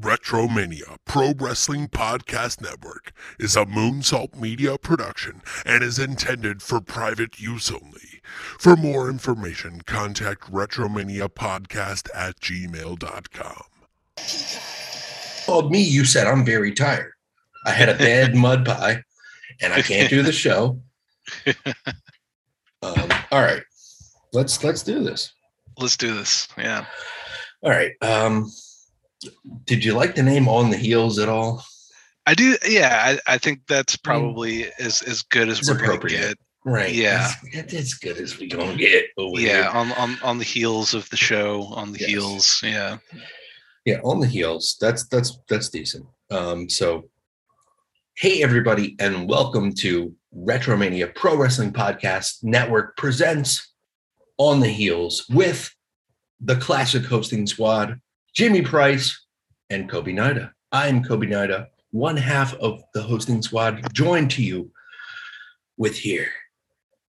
Retromania Pro Wrestling Podcast Network is a Moonsault Media production and is intended for private use only. For more information, contact Retromania Podcast at gmail.com. Called me, you said I'm very tired. I had a bad mud pie and I can't do the show. Um, all right. Let's let's do this. Let's do this. Yeah. All right. Um did you like the name on the heels at all? I do. Yeah. I, I think that's probably as, as good as It's we're going to get. Right. Yeah. It's, it's as good as we gonna get Yeah. On, on, on the heels of the show, on the Yes. heels. Yeah. Yeah, on the heels. That's that's that's decent. Um, so hey everybody, and welcome to Retromania Pro Wrestling Podcast Network presents On the Heels with the classic hosting squad, Jimmy Price and Kobe Nida. I'm Kobe Nida, one half of the hosting squad, joined to you with here,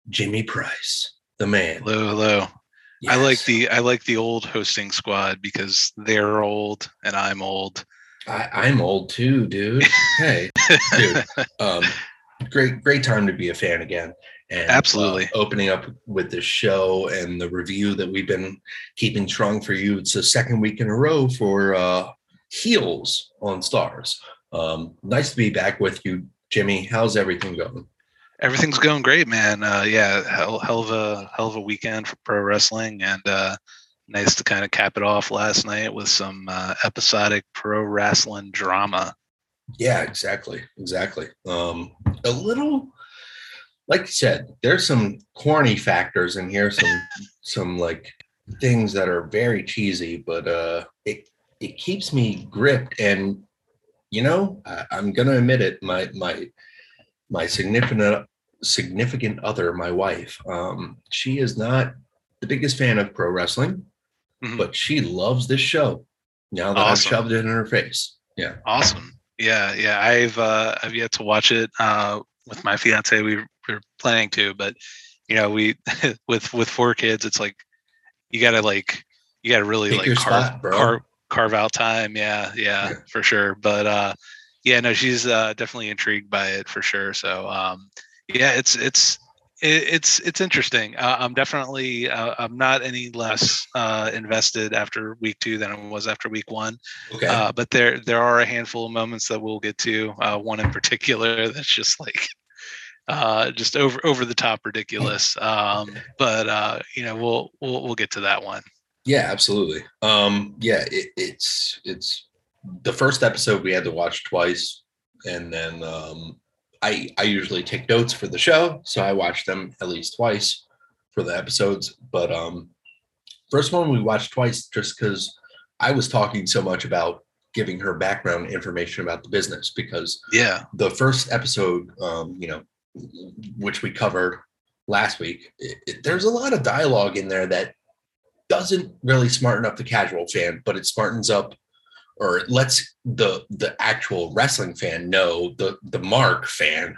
Jimmy Price, the man. Hello. Hello. I like the I like the old hosting squad because they're old and I'm old. I, I'm old too, dude. Hey, dude. Um, great, great time to be a fan again. And uh, Absolutely. opening up with the show and the review that we've been keeping strong for you. It's the second week in a row for uh, heels on Starz. Um, nice to be back with you, Jimmy. How's everything going? Everything's going great, man. Uh, yeah, hell, hell of a hell of a weekend for pro wrestling, and uh, nice to kind of cap it off last night with some uh, episodic pro wrestling drama. Yeah, exactly, exactly. Um, a little, like you said, there's some corny factors in here, some some like things that are very cheesy, but uh, it it keeps me gripped. And you know, I, I'm gonna admit it. My my my significant significant other, my wife, um, she is not the biggest fan of pro wrestling, Mhm. but she loves this show. Now that I've shoved it in her face. Yeah. Awesome. Yeah, yeah. I've uh, I've yet to watch it uh, with my fiance. We we're planning to, but you know, we with with four kids, it's like you gotta like you gotta really Pick like carve, spot, carve carve out time. Yeah, yeah, Yeah. for sure. But uh, yeah, no, she's uh, definitely intrigued by it for sure. So um, yeah, it's it's it's it's interesting. Uh, I'm definitely uh, I'm not any less uh, invested after week two than I was after week one. Okay. Uh, but there there are a handful of moments that we'll get to. Uh, one in particular that's just like uh, just over over the top ridiculous. Um, but uh, you know we'll we'll we'll get to that one. Yeah, absolutely. Um, yeah, it, it's it's the first episode we had to watch twice, and then um, I I usually take notes for the show, so I watch them at least twice for the episodes. But um, first one we watched twice just because I was talking so much about giving her background information about the business because Yeah, the first episode, um, you know, which we covered last week, it, it- there's a lot of dialogue in there that doesn't really smarten up the casual fan, but it smartens up or it lets the the actual wrestling fan know the the mark fan,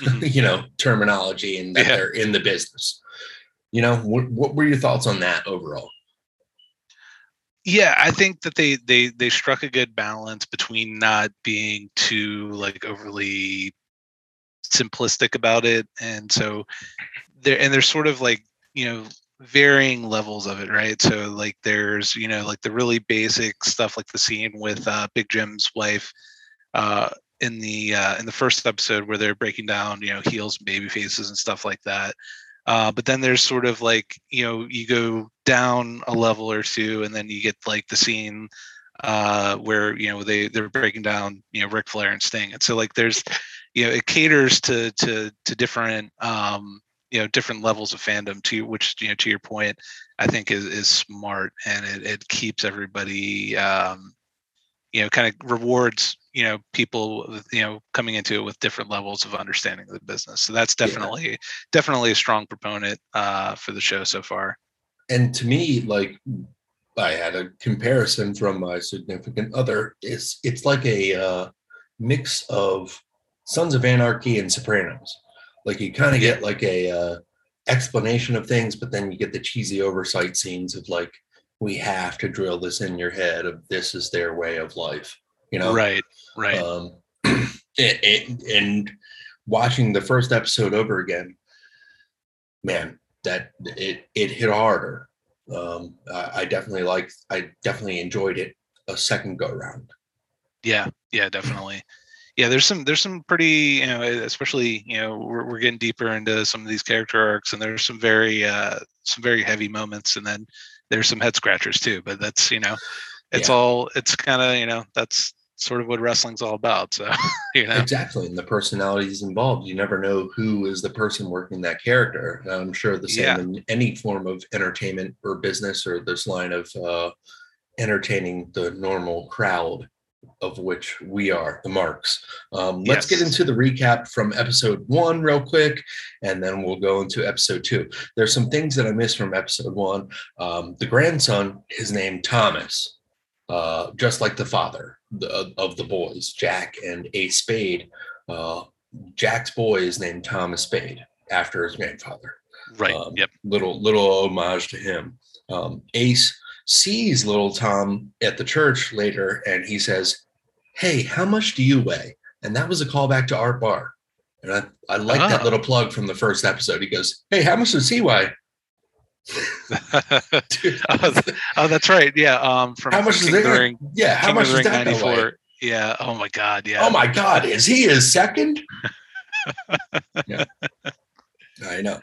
Mhm. you know, terminology and that Yeah. they're in the business. You know, what, what were your thoughts on that overall? yeah. I think that they they they struck a good balance between not being too like overly simplistic about it, and so there and there's sort of like you know varying levels of it right? So like there's you know like the really basic stuff like the scene with uh big jim's wife uh in the uh in the first episode where they're breaking down you know heels and baby faces and stuff like that. Uh but then there's sort of like you know you go down a level or two and then you get like the scene uh where you know they they're breaking down you know Ric Flair and Sting. And so like there's you know it caters to to to different um you know different levels of fandom to which you know to your point i think is is smart and it, it keeps everybody um you know kind of rewards you know people you know coming into it with different levels of understanding of the business. So that's Yeah. definitely definitely a strong proponent uh for the show so far. And to me like i had a comparison from my significant other. It's it's like a uh, mix of sons of anarchy and sopranos like you kind of get like a uh, explanation of things but then you get the cheesy oversight scenes of like we have to drill this in your head of this is their way of life You know, Right. Right. um, and, and, and watching the first episode over again, man, that it it hit harder. Um, I, I definitely liked, I definitely enjoyed it a second go round. Yeah, yeah, definitely. Yeah, there's some there's some pretty you know especially you know we're, we're getting deeper into some of these character arcs and there's some very uh some very heavy moments and then there's some head scratchers too but that's you know it's Yeah. all it's kind of you know that's sort of what wrestling's all about so you know Exactly, and the personalities involved. You never know who is the person working that character. And I'm sure the same Yeah. in any form of entertainment or business or this line of uh, entertaining the normal crowd, of which we are the marks. Um, let's get into the recap from episode one real quick, and then we'll go into episode two. There's some things that I missed from episode one. Um, the grandson is named Thomas, uh, just like the father the, of the boys, Jack and Ace Spade. Uh, Jack's boy is named Thomas Spade after his grandfather. right Um, yep Little little homage to him. Um, Ace sees little Tom at the church later, and he says, "Hey, how much do you weigh?" And that was a callback to Art Bar. And I, I like that Ah. little plug from the first episode. He goes, "Hey, how much does he weigh?" Oh, oh, that's right yeah um from how much is? Ring- Yeah, how King much is that gonna 94 yeah oh my god yeah Oh my God, is he his second? yeah, I know.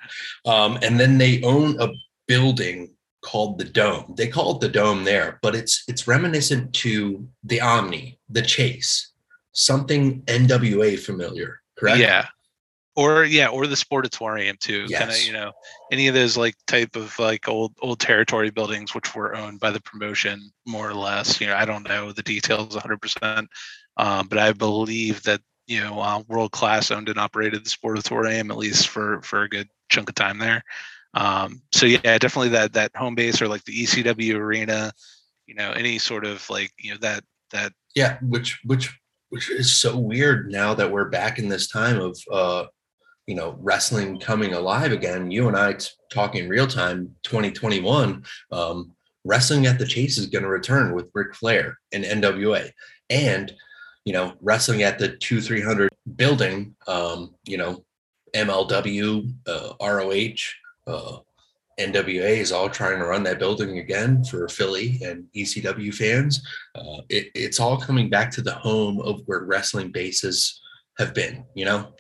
Um, and then they own a building called the Dome. They call it the Dome there, but it's it's reminiscent to the Omni, the Chase, something NWA familiar, correct? Yeah. Or yeah, or the sportatorium too. Kind of, you know, any of those like type of like old old territory buildings which were owned by the promotion more or less. You know, I don't know the details 100%, um, but I believe that you know uh, World Class owned and operated the sportatorium at least for for a good chunk of time there. Um, so yeah, definitely that that home base or like the ECW arena. You know, any sort of like you know that that Yeah, which which which is so weird now that we're back in this time of uh you know wrestling coming alive again. You and I t- talking real time 2021. Um wrestling at the chase is going to return with Ric Flair and NWA and you know wrestling at the 2 300 building um you know MLW uh, ROH uh NWA is all trying to run that building again for Philly and ECW fans uh, it, it's all coming back to the home of where wrestling bases have been you know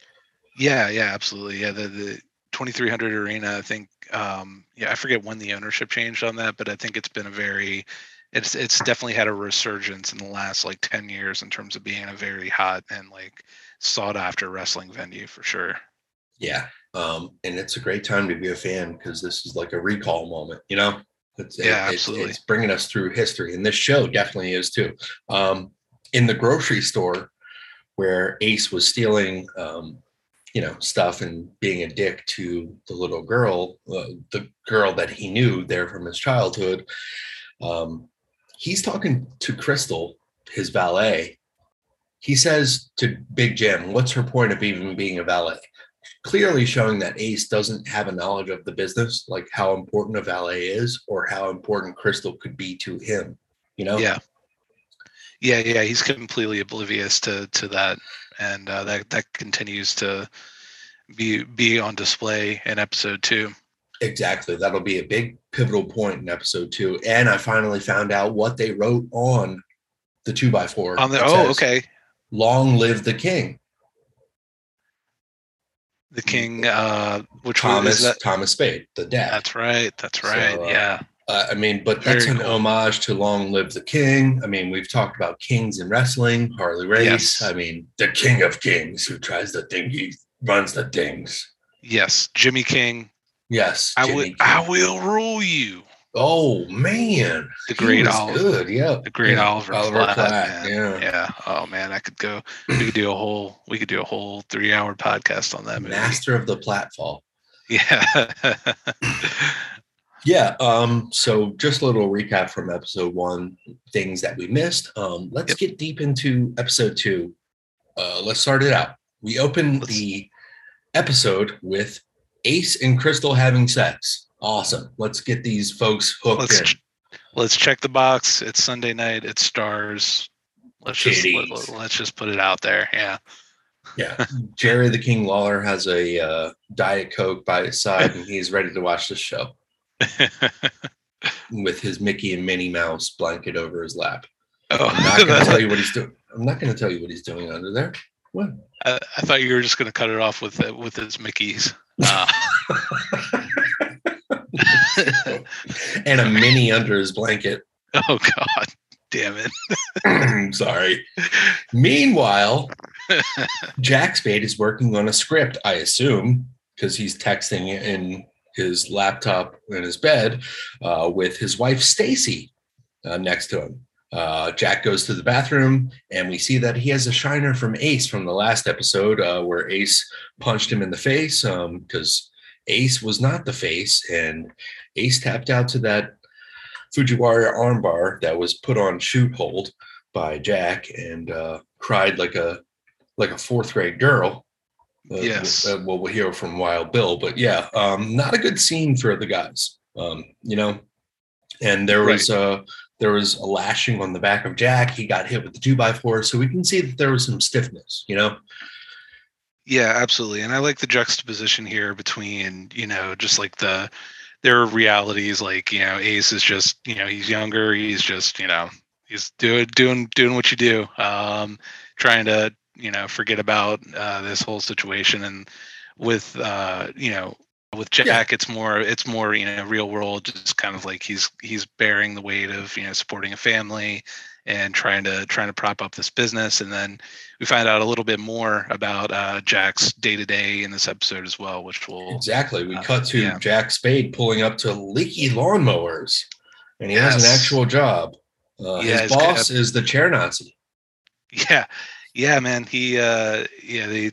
Yeah, yeah, absolutely. Yeah, the the 2300 arena. I think. Um, yeah, I forget when the ownership changed on that, but I think it's been a very. It's it's definitely had a resurgence in the last like 10 years in terms of being a very hot and like sought after wrestling venue for sure. yeah um and it's a great time to be a fan because this is like a recall moment you know? It's, it- Yeah, it's- absolutely. it's bringing us through history and this show definitely is too. Um in the grocery store where ace was stealing um you know stuff and being a dick to the little girl uh, the girl that he knew there from his childhood um he's talking to crystal his valet. He says to big jim what's her point of even being a valet clearly showing that ace doesn't have a knowledge of the business like how important a valet is or how important crystal could be to him you know Yeah. Yeah, yeah, he's completely oblivious to to that, and uh, that that continues to be be on display in episode two. Exactly. That'll be a big pivotal point in episode two. And I finally found out what they wrote on the two by four. On the oh, says, okay, Long live the king. The king. Uh, which one Thomas that? Thomas Spade, the dad. That's right. That's So, right. uh, yeah. Uh, I mean, but that's Very an cool. homage to Long Live the King. I mean, we've talked about kings in wrestling, Harley Race. Yes. I mean, the king of kings who tries the thing, he runs the things. Yes, Jimmy King. Yes. I will. King. I will rule you. Oh man, The great Oliver. good. Yeah, The great Yeah, Oliver, Platt. man. Yeah. Yeah. Oh man, I could go. We could do a whole. We could do a whole three-hour podcast on that movie. master of the platfall. Yeah. Yeah. Um, so just a little recap from episode one, things that we missed. Um, let's Yep. get deep into episode two. Uh, let's start it out. We open Let's- the episode with Ace and Crystal having sex. Awesome. Let's get these folks hooked let's let's check the box. It's Sunday night. It stars. Let's just let, let's just put it out there. Yeah. Yeah. Jerry the King Lawler has a uh, Diet Coke by his side and he's ready to watch this show with his Mickey and Minnie Mouse blanket over his lap. oh, I'm not going to tell you what he's doing. I'm not going to tell you what he's doing under there. What? I, I thought you were just going to cut it off with uh, with his Mickey's. Uh, and a mini under his blanket. oh God, damn it! Sorry. Meanwhile, Jack Spade is working on a script, I assume, because he's texting in his laptop in his bed uh, with his wife Stacy uh, next to him. Uh, Jack goes to the bathroom, and we see that he has a shiner from Ace from the last episode, uh, where Ace punched him in the face because Ace was not the face, and Ace tapped out to that Fujiwara armbar that was put on shoot hold by Jack and uh, cried like a like a fourth grade girl. Uh, Yes. uh, well, we'll hear from Wild Bill, but yeah, um, not a good scene for the guys. Um, you know, and there was a there was a lashing on the back of Jack. He got hit with the two by four, so we can see that there was some stiffness. You know, Yeah, absolutely. And I like the juxtaposition here between, you know, just like the there are realities like, you know, Ace is just, you know, he's younger, he's just, you know, he's doing doing doing what you do. Um trying to, you know, forget about uh this whole situation and with uh, you know, with Jack it's more it's more, you know, real world just kind of like he's he's bearing the weight of, you know, supporting a family and trying to trying to prop up this business and then we find out a little bit more about uh, Jack's day to day in this episode as well, which will exactly. We uh, cut to yeah. Jack Spade pulling up to leaky lawnmowers, and he has an actual job. Uh, Yeah, his boss is the chair Nazi. yeah, yeah, man. He uh, yeah, they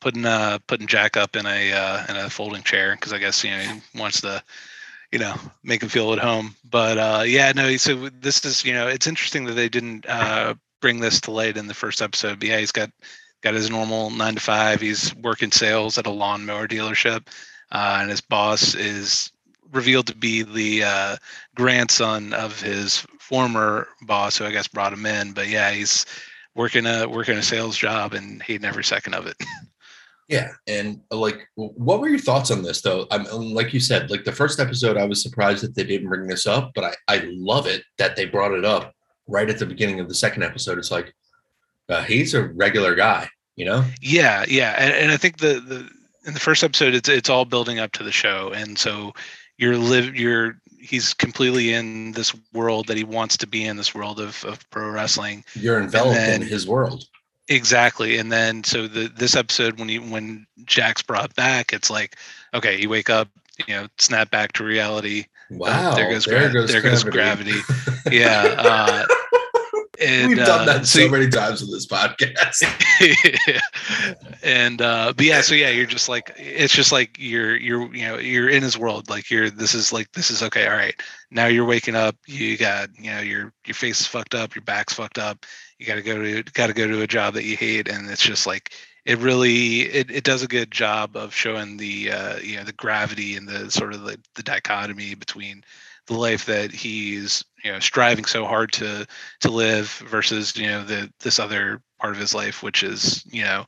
putting uh putting Jack up in a uh, in a folding chair because I guess you know he wants to you know make him feel at home. But uh, yeah, no. So this is you know it's interesting that they didn't uh, bring this to light in the first episode. But yeah, he's got got his normal nine to five. He's working sales at a lawnmower dealership, uh, and his boss is revealed to be the uh, grandson of his former boss, who I guess brought him in. But yeah, he's working a working a sales job and hating every second of it. Yeah, and uh, like, what were your thoughts on this though? I'm um, like you said, like the first episode, I was surprised that they didn't bring this up, but I I love it that they brought it up right at the beginning of the second episode. It's like uh, he's a regular guy, you know. Yeah, yeah, and, and I think the the in the first episode, it's it's all building up to the show, and so you're live you're he's completely in this world that he wants to be in this world of of pro wrestling. You're enveloped then- in his world. Exactly, and then so the this episode when you when Jack's brought back, it's like okay, you wake up, you know, snap back to reality. Wow, there goes gra- there goes gravity. Yeah, uh, and, We've done uh, that so so many times in this podcast. and uh but yeah so yeah you're just like it's just like you're you're you know you're in his world like you're this is like this is okay all right now you're waking up you got you know your your face is fucked up your back's fucked up you got to go to got to go to a job that you hate and it's just like it really it, it does a good job of showing the uh you know the gravity and the sort of the, the dichotomy between the life that he's you know striving so hard to to live versus you know the this other part of his life which is you know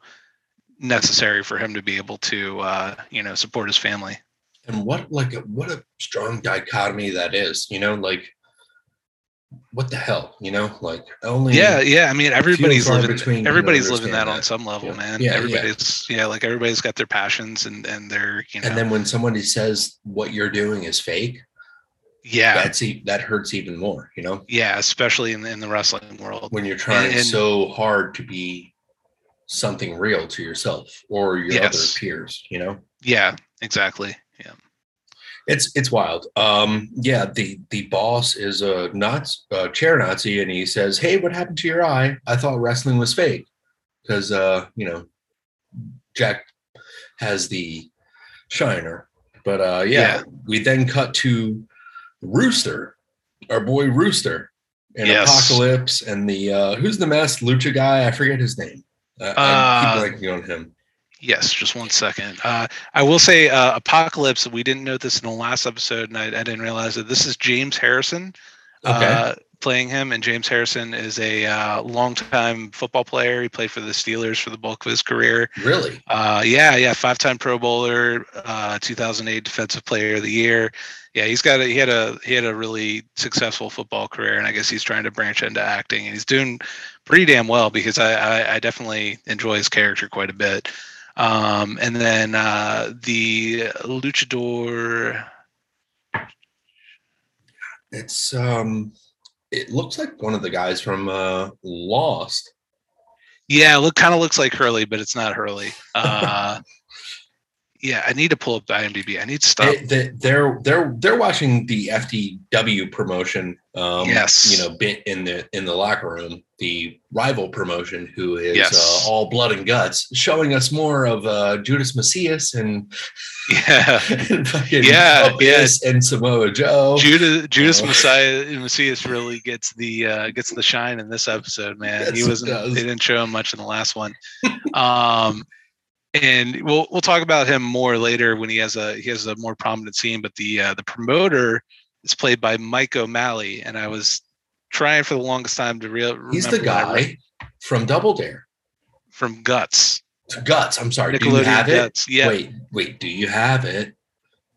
necessary for him to be able to uh you know support his family. And what like what a strong dichotomy that is you know like what the hell you know like only yeah yeah i mean everybody's living between everybody's living understand that, on some level Yeah. man Yeah, yeah. everybody's yeah. like everybody's got their passions and and their you know and then when somebody says what you're doing is fake yeah that's that hurts even more you know yeah especially in the, in the wrestling world when you're trying And- so hard to be something real to yourself or your Yes. other peers you know yeah exactly yeah it's it's wild. Um yeah the the boss is a Nazi, uh, chair nazi and he says hey what happened to your eye? I thought wrestling was fake. Because uh you know jack has the shiner. But uh yeah, Yeah. we then cut to rooster our boy rooster and Yes. apocalypse and the uh who's the masked lucha guy? I forget his name. Uh, i Uh, keep blanking on him Yes, just one second. Uh, I will say uh, Apocalypse. We didn't know this in the last episode, and I, I didn't realize that this is James Harrison. okay Uh, playing him, and James Harrison is a uh, longtime football player. He played for the Steelers for the bulk of his career. Really? Uh, yeah, yeah, five-time Pro Bowler, uh, 2008 Defensive Player of the Year. Yeah, he's got a he had a he had a really successful football career, and I guess he's trying to branch into acting, and he's doing pretty damn well because I I, I definitely enjoy his character quite a bit. Um, and then uh, the luchador. It's um, it looks like one of the guys from uh, Lost. Yeah, look kind of looks like Hurley, but it's not Hurley. Uh, yeah, I need to pull up IMDb. I need to stop. They, they're they're they're watching the FTW promotion. Um, Yes. you know, bit in the in the locker room, the rival promotion, who is Yes. uh, all blood and guts, showing us more of uh, Judas Macias and, yeah, and fucking Yeah, Abyss and Samoa Joe. Judas Judas Oh. Messiah Macias really gets the uh, gets the shine in this episode, man. Yes, he wasn't. They didn't show him much in the last one. um, and we'll we'll talk about him more later when he has a he has a more prominent scene. But the uh, the promoter is played by Mike O'Malley, and I was trying for the longest time to real. He's the remember what I re- guy from Double Dare. from Guts. Guts. I'm sorry. Do you have it? Yeah, Wait, wait. Do you have it?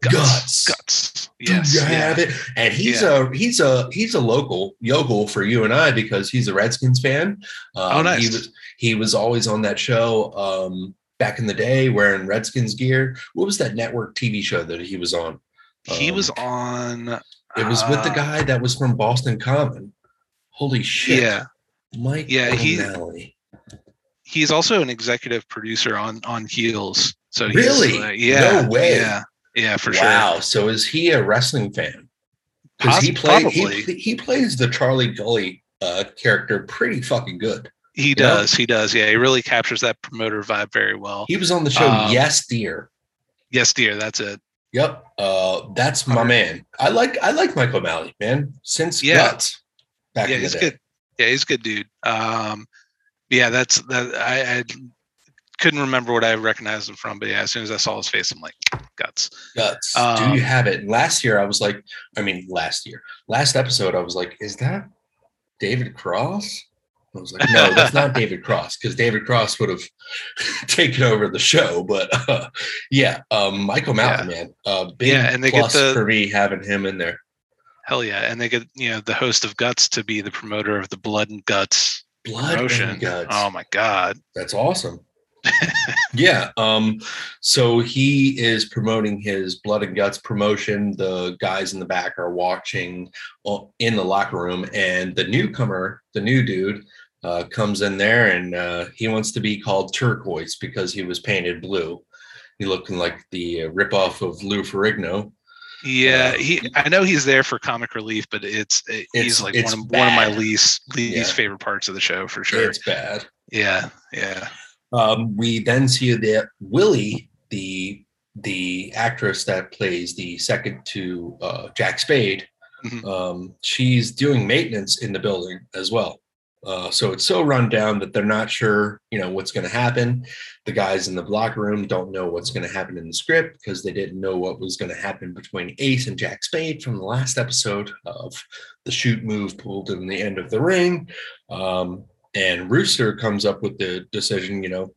Guts. Guts. Guts. Do you yeah. have it? And he's a he's a he's a local yokel for you and I because he's a Redskins fan. Um, Oh, nice. He was he was always on that show um, back in the day wearing Redskins gear. What was that network TV show that he was on? He Um, was on. It was with the uh, guy that was from Boston Common. Holy shit! Yeah. Mike. Yeah, he- O'Malley. he's also an executive producer on on Heels. So he's, Really? uh, yeah, No way. yeah, yeah, for sure. wow. So is he a wrestling fan? Because he Poss- he, he plays the Charlie Gully uh, character pretty fucking good. He does, he does. Yeah, he really captures that promoter vibe very well. He was on the show Um, Yes Dear. yes, dear, that's it. Yep. Uh, that's my man. I like I like Mike O'Malley, man. Since Yeah. Guts back yeah, he's good. Yeah, he's a good dude. Um, yeah, that's that. I, I couldn't remember what I recognized him from, but yeah, as soon as I saw his face, I'm like, guts. Guts. Do Um, you have it? Last year I was like, I mean last year. Last episode I was like, is that David Cross? I was like, no, that's not David Cross, because David Cross would have taken over the show. But uh, yeah, um, Mike O'Malley, man. Uh big Yeah, and they get plus the- for me having him in there. Hell yeah, and they get you know the host of Guts to be the promoter of the Blood and Guts Blood promotion. and guts. Oh my god. That's awesome. yeah. Um, so he is promoting his blood and guts promotion. The guys in the back are watching in the locker room, and the newcomer, the new dude, uh, comes in there and uh, he wants to be called turquoise because he was painted blue. He looking like the uh, ripoff of Lou Ferrigno. Yeah, he. I know he's there for comic relief, but it's, it, It's- he's like it's one of, one of my least least Yeah. favorite parts of the show for sure. It's bad. yeah, yeah, Um, we then see that Willie, the the actress that plays the second to uh, Jack Spade, Mhm. um, she's doing maintenance in the building as well. Uh, so it's so run down that they're not sure, you know, what's going to happen. The guys in the locker room don't know what's going to happen in the script because they didn't know what was going to happen between Ace and Jack Spade from the last episode of the shoot move pulled in the end of the ring. Um, and Rooster comes up with the decision, you know,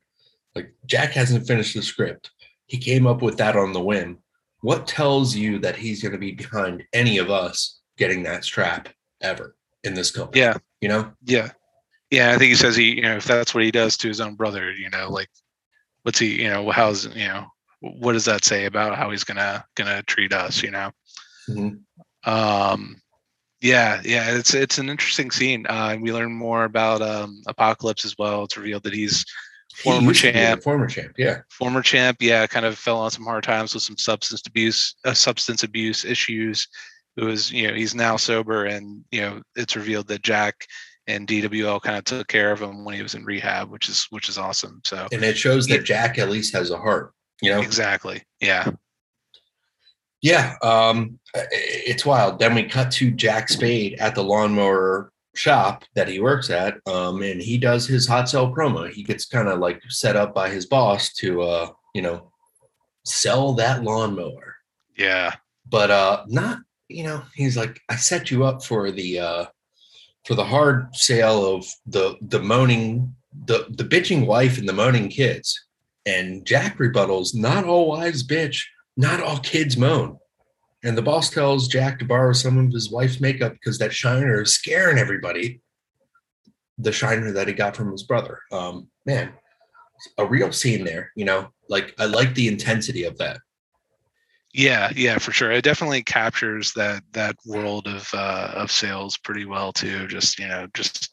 like Jack hasn't finished the script. He came up with that on the whim. What tells you that he's going to be behind any of us getting that strap ever in this company? yeah, You know, yeah, yeah. I think he says he, you know, if that's what he does to his own brother, you know, like, what's he, you know, how's, you know, what does that say about how he's gonna gonna treat us, you know? Mhm. Um, yeah, yeah. It's it's an interesting scene. Uh, we learn more about um, Apocalypse as well. It's revealed that he's former used to be the champ. former champ. Yeah. former champ yeah kind of fell on some hard times with some substance abuse uh, substance abuse issues it was you know he's now sober and you know it's revealed that jack and dwl kind of took care of him when he was in rehab which is which is awesome so And it shows that Jack at least has a heart, you know? exactly yeah Yeah. Um, it's wild. Then we cut to Jack Spade at the lawnmower shop that he works at. Um, and he does his hot sell promo. He gets kind of like set up by his boss to, uh, you know, sell that lawnmower. yeah but uh not you know he's like i set you up for the uh for the hard sale of the the moaning the the bitching wife and the moaning kids. And Jack rebuttals, not all wives bitch, not all kids moan. And the boss tells Jack to borrow some of his wife's makeup because that shiner is scaring everybody. The shiner that he got from his brother. Um, man, a real scene there, you know. Like I like the intensity of that. Yeah, yeah, for sure. It definitely captures that that world of uh of sales pretty well too. Just, you know, just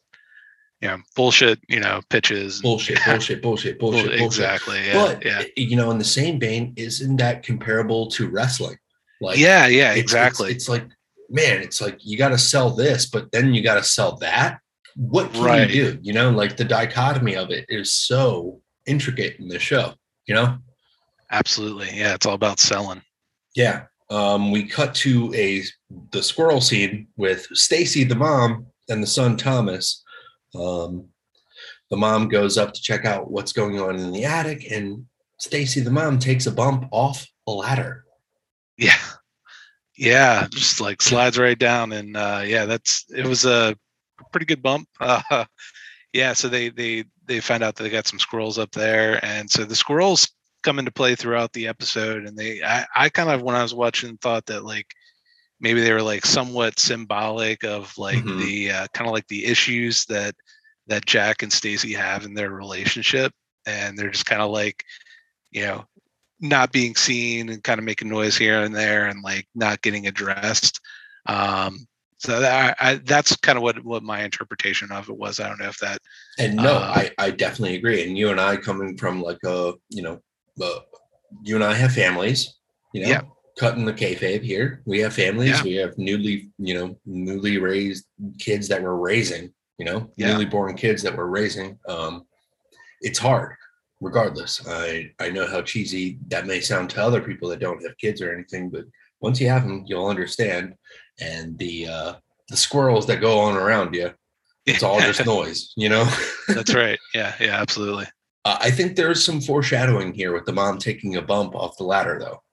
you know, bullshit, you know, pitches. Bullshit, bullshit, bullshit, bullshit, bullshit. Exactly. Yeah. but yeah. you know, in the same vein, isn't that comparable to wrestling? Like yeah, yeah, it's- exactly. It's, it's like, man, it's like you got to sell this, but then you got to sell that. What can Right. you do? You know, like the dichotomy of it is so intricate in the show. You know, Absolutely. Yeah, it's all about selling. Yeah. Um, we cut to a the squirrel scene with Stacy, the mom, and the son Thomas. Um, the mom goes up to check out what's going on in the attic, and Stacy, the mom, takes a bump off a ladder. Yeah. Yeah, just like slides right down and uh yeah, that's it was a pretty good bump. Uh yeah, so they they they find out that they got some squirrels up there and so the squirrels come into play throughout the episode and they I, I kind of when I was watching thought that like maybe they were like somewhat symbolic of like Mhm. the uh, kind of like the issues that that Jack and Stacy have in their relationship and they're just kind of like you know not being seen and kind of making noise here and there and like not getting addressed. Um, so that, I, I, that's kind of what what my interpretation of it was. I don't know if that. And no, Uh, I, I definitely agree. And you and I coming from like a, you know, uh, you and I have families, you know, Yeah. cutting the kayfabe here. We have families. Yeah. We have newly, you know, newly raised kids that we're raising, you know, Yeah. newly born kids that we're raising. Um, it's hard regardless. I, I know how cheesy that may sound to other people that don't have kids or anything, but once you have them, you'll understand. And the, uh, the squirrels that go on around you, it's all just noise, you know? that's right. Yeah, yeah, absolutely. Uh, I think there's some foreshadowing here with the mom taking a bump off the ladder, though.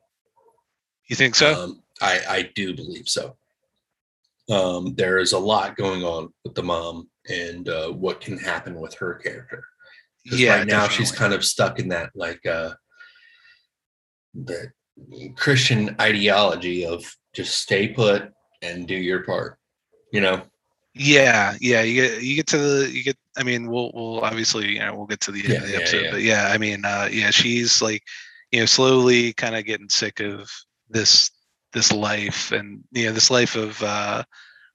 You think so? Um, I, I do believe so. Um, there is a lot going on with the mom and uh, what can happen with her character. Yeah, right now she's kind of stuck in that like uh, the Christian ideology of just stay put and do your part. You know, Yeah, yeah. You get you get to the you get. I mean, we'll we'll obviously you know we'll get to the end Yeah, of the yeah, episode, yeah. but yeah, I mean, uh, yeah, she's like, you know, slowly kind of getting sick of this this life and you know this life of uh,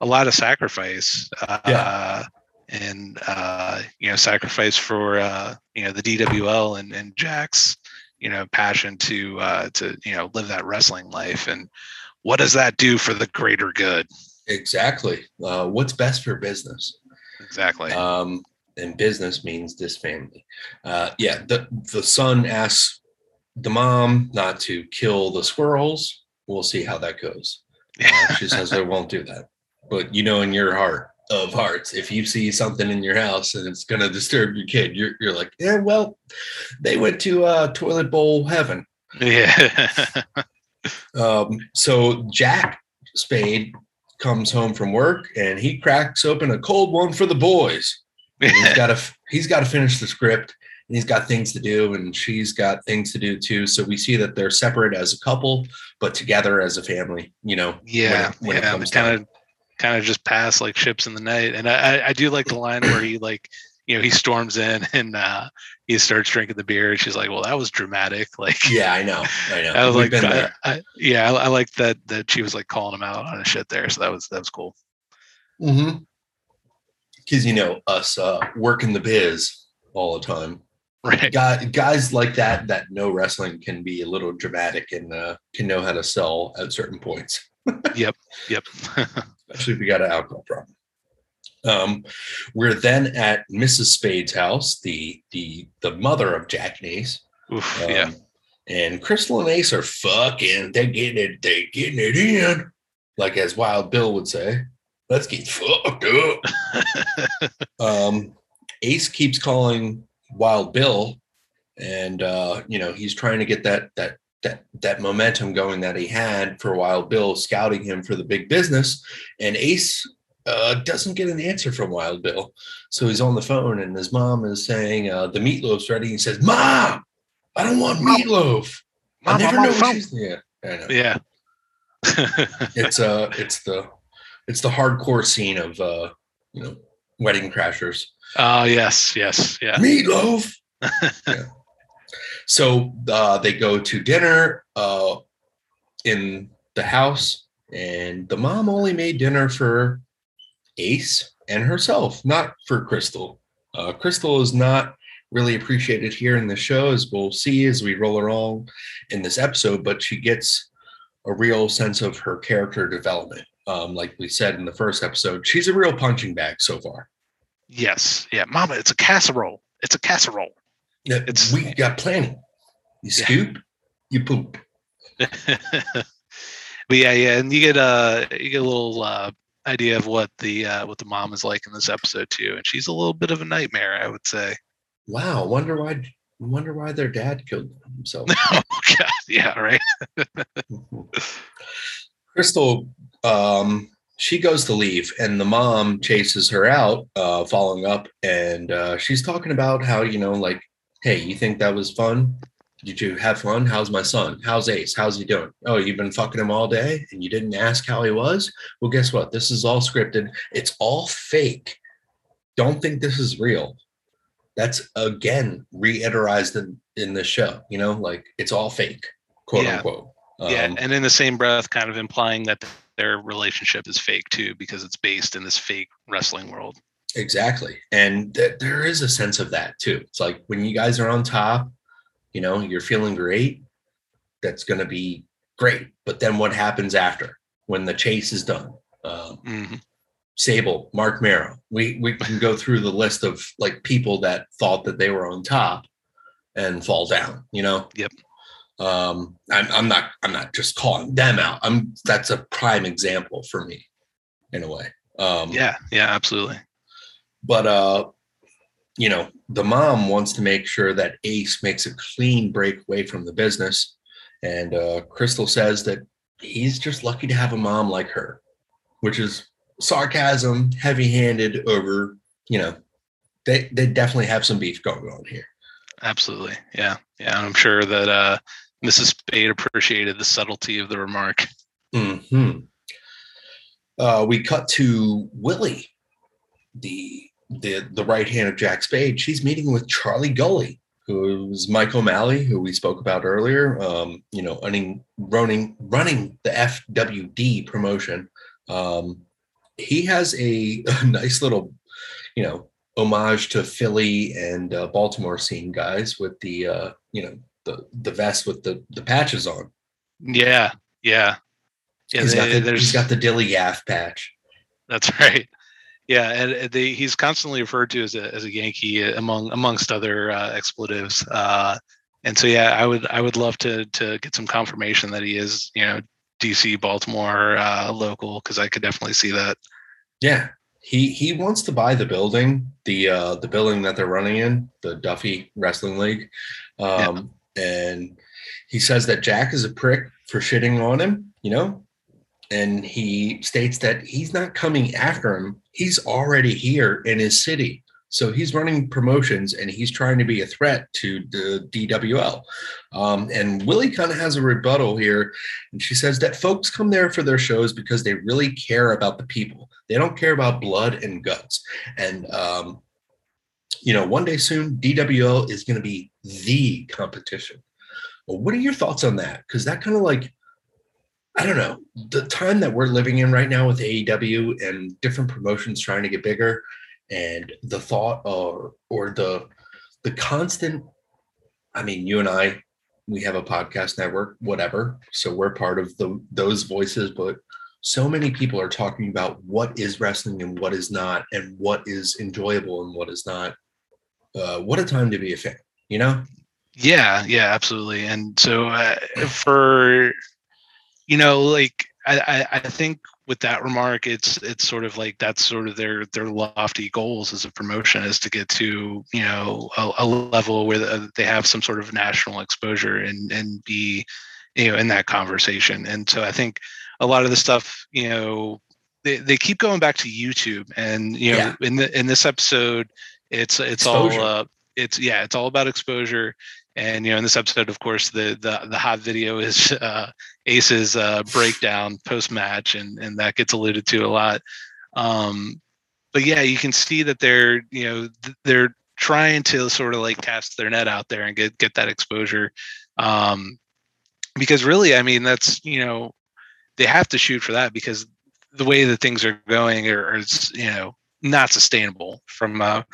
a lot of sacrifice. Uh, And uh, you know, sacrifice for uh, you know the DWL and and Jack's you know passion to uh, to you know live that wrestling life and what does that do for the greater good? Exactly. Uh, what's best for business? Exactly. um, and business means this family. Uh, yeah, the the son asks the mom not to kill the squirrels. We'll see how that goes. Uh, she says I won't do that, but you know, in your heart of hearts, if you see something in your house and it's going to disturb your kid, you're you're like, yeah, well, they went to uh, toilet bowl heaven. Yeah. Um, so Jack Spade comes home from work and he cracks open a cold one for the boys. And he's got to he's got to finish the script and he's got things to do and she's got things to do too so we see that they're separate as a couple but together as a family you know when yeah. it- when it yeah. comes Kind of kind of just pass like ships in the night. And I, I- I do like the line where he like, you know, he storms in and uh he starts drinking the beer and she's like, Well, that was dramatic. Like yeah i know i know I was We've like, I. I, yeah, I, I like that that she was like calling him out on his shit there. So that was that was cool. Hmm. because you know us uh working the biz all the time Right. Guy, guys like that that know wrestling can be a little dramatic and uh, can know how to sell at certain points yep. Yep. especially if you got an alcohol problem. Um, we're then at Mrs. Spade's house, the the the mother of Jack and Ace. Oof, Um, yeah. And Crystal and Ace are fucking. They're getting it. They're getting it in, like as Wild Bill would say. Let's get fucked up. um, Ace keeps calling Wild Bill, and uh, you know he's trying to get that that that that momentum going that he had for Wild Bill, scouting him for the big business. And Ace uh, doesn't get an answer from Wild Bill. So he's on the phone and his mom is saying, uh, the meatloaf's ready. He says, Mom, I don't want meatloaf. I Mom, never I'm on know what phone." she's yeah. Know. Yeah. It's uh it's the it's the hardcore scene of uh you know wedding crashers. oh yes, yes, yeah. Meatloaf. yeah. So uh, they go to dinner uh, in the house, and the mom only made dinner for Ace and herself, not for Crystal. Uh, Crystal is not really appreciated here in the show, as we'll see as we roll along in this episode, but she gets a real sense of her character development. Um, like we said in the first episode, she's a real punching bag so far. Yes, yeah. Mama, it's a casserole. It's a casserole. Yeah, It's- we got planning. You Yeah. scoop, you poop. but yeah, yeah, and you get uh you get a little uh idea of what the uh what the mom is like in this episode too, and she's a little bit of a nightmare, I would say. Wow, wonder why wonder why their dad killed himself. oh god, yeah, right. Crystal um she goes to leave and the mom chases her out uh following up and uh she's talking about how you know like hey you think that was fun did you have fun? How's my son? How's ace? How's he doing? Oh you've been fucking him all day and you didn't ask how he was? Well guess what? This is all scripted. It's all fake. Don't think this is real. That's again reiterized in, in the show you know? Like it's all fake quote Yeah. unquote. Yeah, Um, and in the same breath, kind of implying that their relationship is fake too, because it's based in this fake wrestling world. Exactly. And th- there is a sense of that too. It's like when you guys are on top, you know, you're feeling great, that's going to be great. But then what happens after when the chase is done? Um, hmm Sable, Marc Mero. We we can go through the list of like people that thought that they were on top and fall down, you know? Yep. Um, I'm, I'm not I'm not just calling them out. I'm that's a prime example for me in a way. Um Yeah, yeah, absolutely. but uh you know the mom wants to make sure that ace makes a clean break away from the business and uh crystal says that he's just lucky to have a mom like her which is sarcasm heavy-handed over you know they they definitely have some beef going on here Absolutely. Yeah. Yeah. And I'm sure that uh Mrs. Spade appreciated the subtlety of the remark. hmm Uh, we cut to Willie, the the the right hand of Jack Spade. She's meeting with Charlie Gully, who's Mike O'Malley, who we spoke about earlier. Um, you know, running running running the FWD promotion. Um, he has a, a nice little, you know, homage to Philly and uh, Baltimore scene guys with the uh, you know the the vest with the the patches on. Yeah. Yeah. Yeah. he's, got the, he's got the Dilly Gaff patch. That's right. Yeah, and they, he's constantly referred to as a as a Yankee uh, among amongst other uh, expletives. Uh, and so yeah, I would I would love to to get some confirmation that he is you know DC Baltimore uh, local because I could definitely see that. Yeah. He he wants to buy the building, the uh the building that they're running in, the Duffy Wrestling League. Um and he says that Jack is a prick for shitting on him, you know? And he states that he's not coming after him. He's already here in his city. So he's running promotions and he's trying to be a threat to the DWL. Um, and Willie kind of has a rebuttal here. And she says that folks come there for their shows because they really care about the people. They don't care about blood and guts. And, um, you know, one day soon, DWL is going to be the competition. Well, what are your thoughts on that? Because that kind of like, I don't know, the time that we're living in right now with AEW and different promotions trying to get bigger, and the thought or or the the constant. I mean, you and I, we have a podcast network, whatever, so we're part of the those voices, but so many people are talking about what is wrestling and what is not, and what is enjoyable and what is not. Uh, what a time to be a fan, you know? Yeah, yeah, absolutely. And so uh, for you know, like I, I I think with that remark, it's it's sort of like that's sort of their their lofty goals as a promotion is to get to you know a, a level where they have some sort of national exposure and and be you know in that conversation. And so I think a lot of the stuff you know they, they keep going back to YouTube, and you know, Yeah. in the in this episode, it's it's Exposure. all uh, it's yeah, it's all about exposure. And you know, in this episode, of course, the the the hot video is uh, Ace's uh, breakdown post match, and and that gets alluded to a lot. Um, but yeah, you can see that they're you know they're trying to sort of like cast their net out there and get get that exposure. Um, because really, I mean, that's you know they have to shoot for that because the way that things are going are, is you know not sustainable from a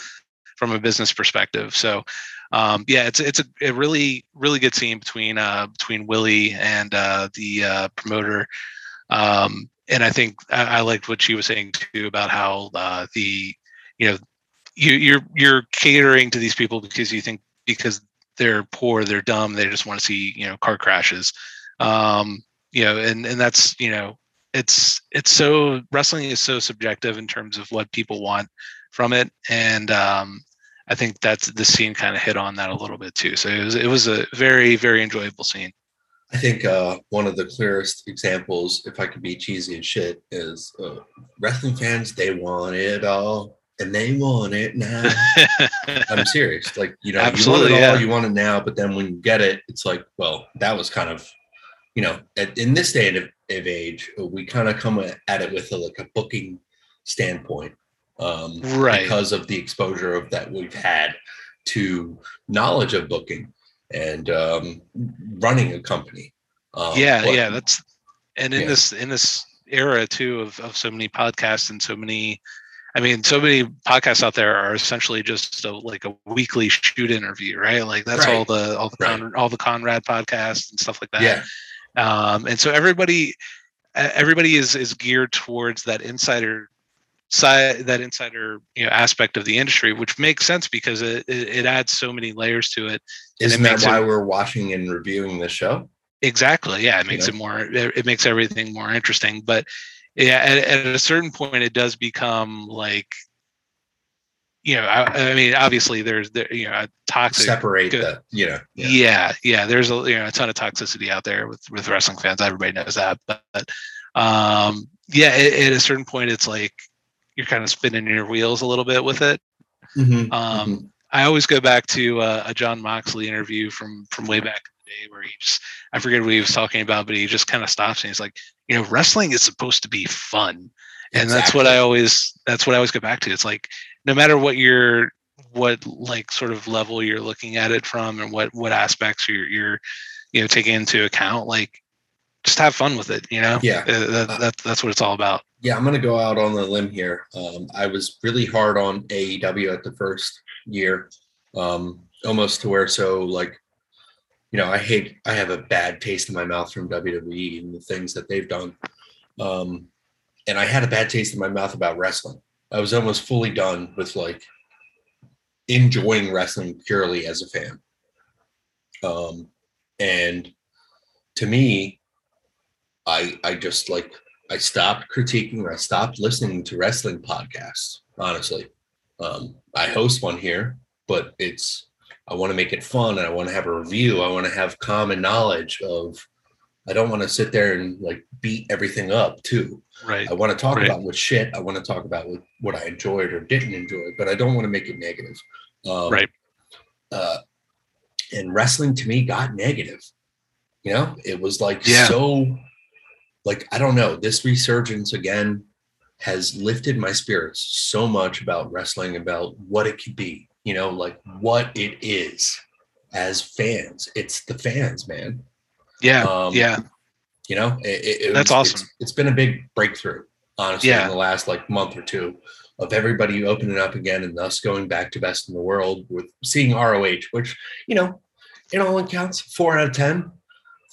from a business perspective. So um, yeah, it's it's a, a really really good scene between uh, between Willie and uh, the uh, promoter. Um, and I think I, I liked what she was saying too about how uh, the you know you you're you're catering to these people because you think because they're poor they're dumb they just want to see you know car crashes um you know and and that's you know it's it's so wrestling is so subjective in terms of what people want from it and um i think that's the scene kind of hit on that a little bit too so it was it was a very very enjoyable scene I think uh, one of the clearest examples, if I could be cheesy as shit, is uh, wrestling fans. They want it all, and they want it now. I'm serious. Like you know, Absolutely, you want it all, yeah. you want it now, but then when you get it, it's like, well, that was kind of, you know, at, in this day of, of age, we kind of come at it with a, like a booking standpoint, um, Right. Because of the exposure of that we've had to knowledge of booking and um, running a company. Um, yeah but- yeah that's and in Yeah. this in this era too of, of so many podcasts and so many i mean so many podcasts out there are essentially just a, like a weekly shoot interview right like that's all Right. the all the Right. Con, all the Conrad podcasts and stuff like that yeah, um and so everybody everybody is is geared towards that insider side that insider you know aspect of the industry which makes sense because it it, adds so many layers to it and it isn't that why it- we're watching and reviewing the show? Exactly. Yeah, it makes it more. It, makes everything more interesting. But yeah, at, at a certain point, it does become like, you know, I, I mean, obviously, there's there, you know, a toxic. Separate good. the, you know, yeah. yeah. yeah, There's a you know a ton of toxicity out there with with wrestling fans. Everybody knows that. But um, yeah, at a certain point, it's like you're kind of spinning your wheels a little bit with it. Mhm, Um, mhm. I always go back to uh, a Jon Moxley interview from from way back in the day where he just I forget what he was talking about, but he just kind of stops and he's like, you know, wrestling is supposed to be fun, and that's what I always that's what I always go back to. It's like no matter what you're what like sort of level you're looking at it from and what what aspects you're you're you know taking into account, like just have fun with it. You know, Yeah. Uh, that, that that's what it's all about. Yeah, I'm gonna go out on the limb here. Um, I was really hard on AEW at the first year, um, almost to where so like, you know, I hate. I have a bad taste in my mouth from WWE and the things that they've done, um, and I had a bad taste in my mouth about wrestling. I was almost fully done with like enjoying wrestling purely as a fan, um, and to me, I I just like I stopped critiquing or I stopped listening to wrestling podcasts, honestly. Um, I host one here, but it's I want to make it fun and I want to have a review. I want to have common knowledge of I don't want to sit there and like beat everything up too. Right. I want to talk Right. about what shit. I want to talk about what, what I enjoyed or didn't enjoy, but I don't want to make it negative. Um, Right. Uh, and wrestling to me got negative. You know, it was like Yeah. so, like I don't know. This resurgence again has lifted my spirits so much about wrestling, about what it could be. You know, like what it is as fans. It's the fans, man. Yeah. Um, yeah. You know, it, it- That's was- awesome. It's, it's been a big breakthrough, honestly, Yeah. in the last like month or two of everybody opening up again and thus going back to best in the world with seeing ROH, which, you know, in all accounts, four out of 10.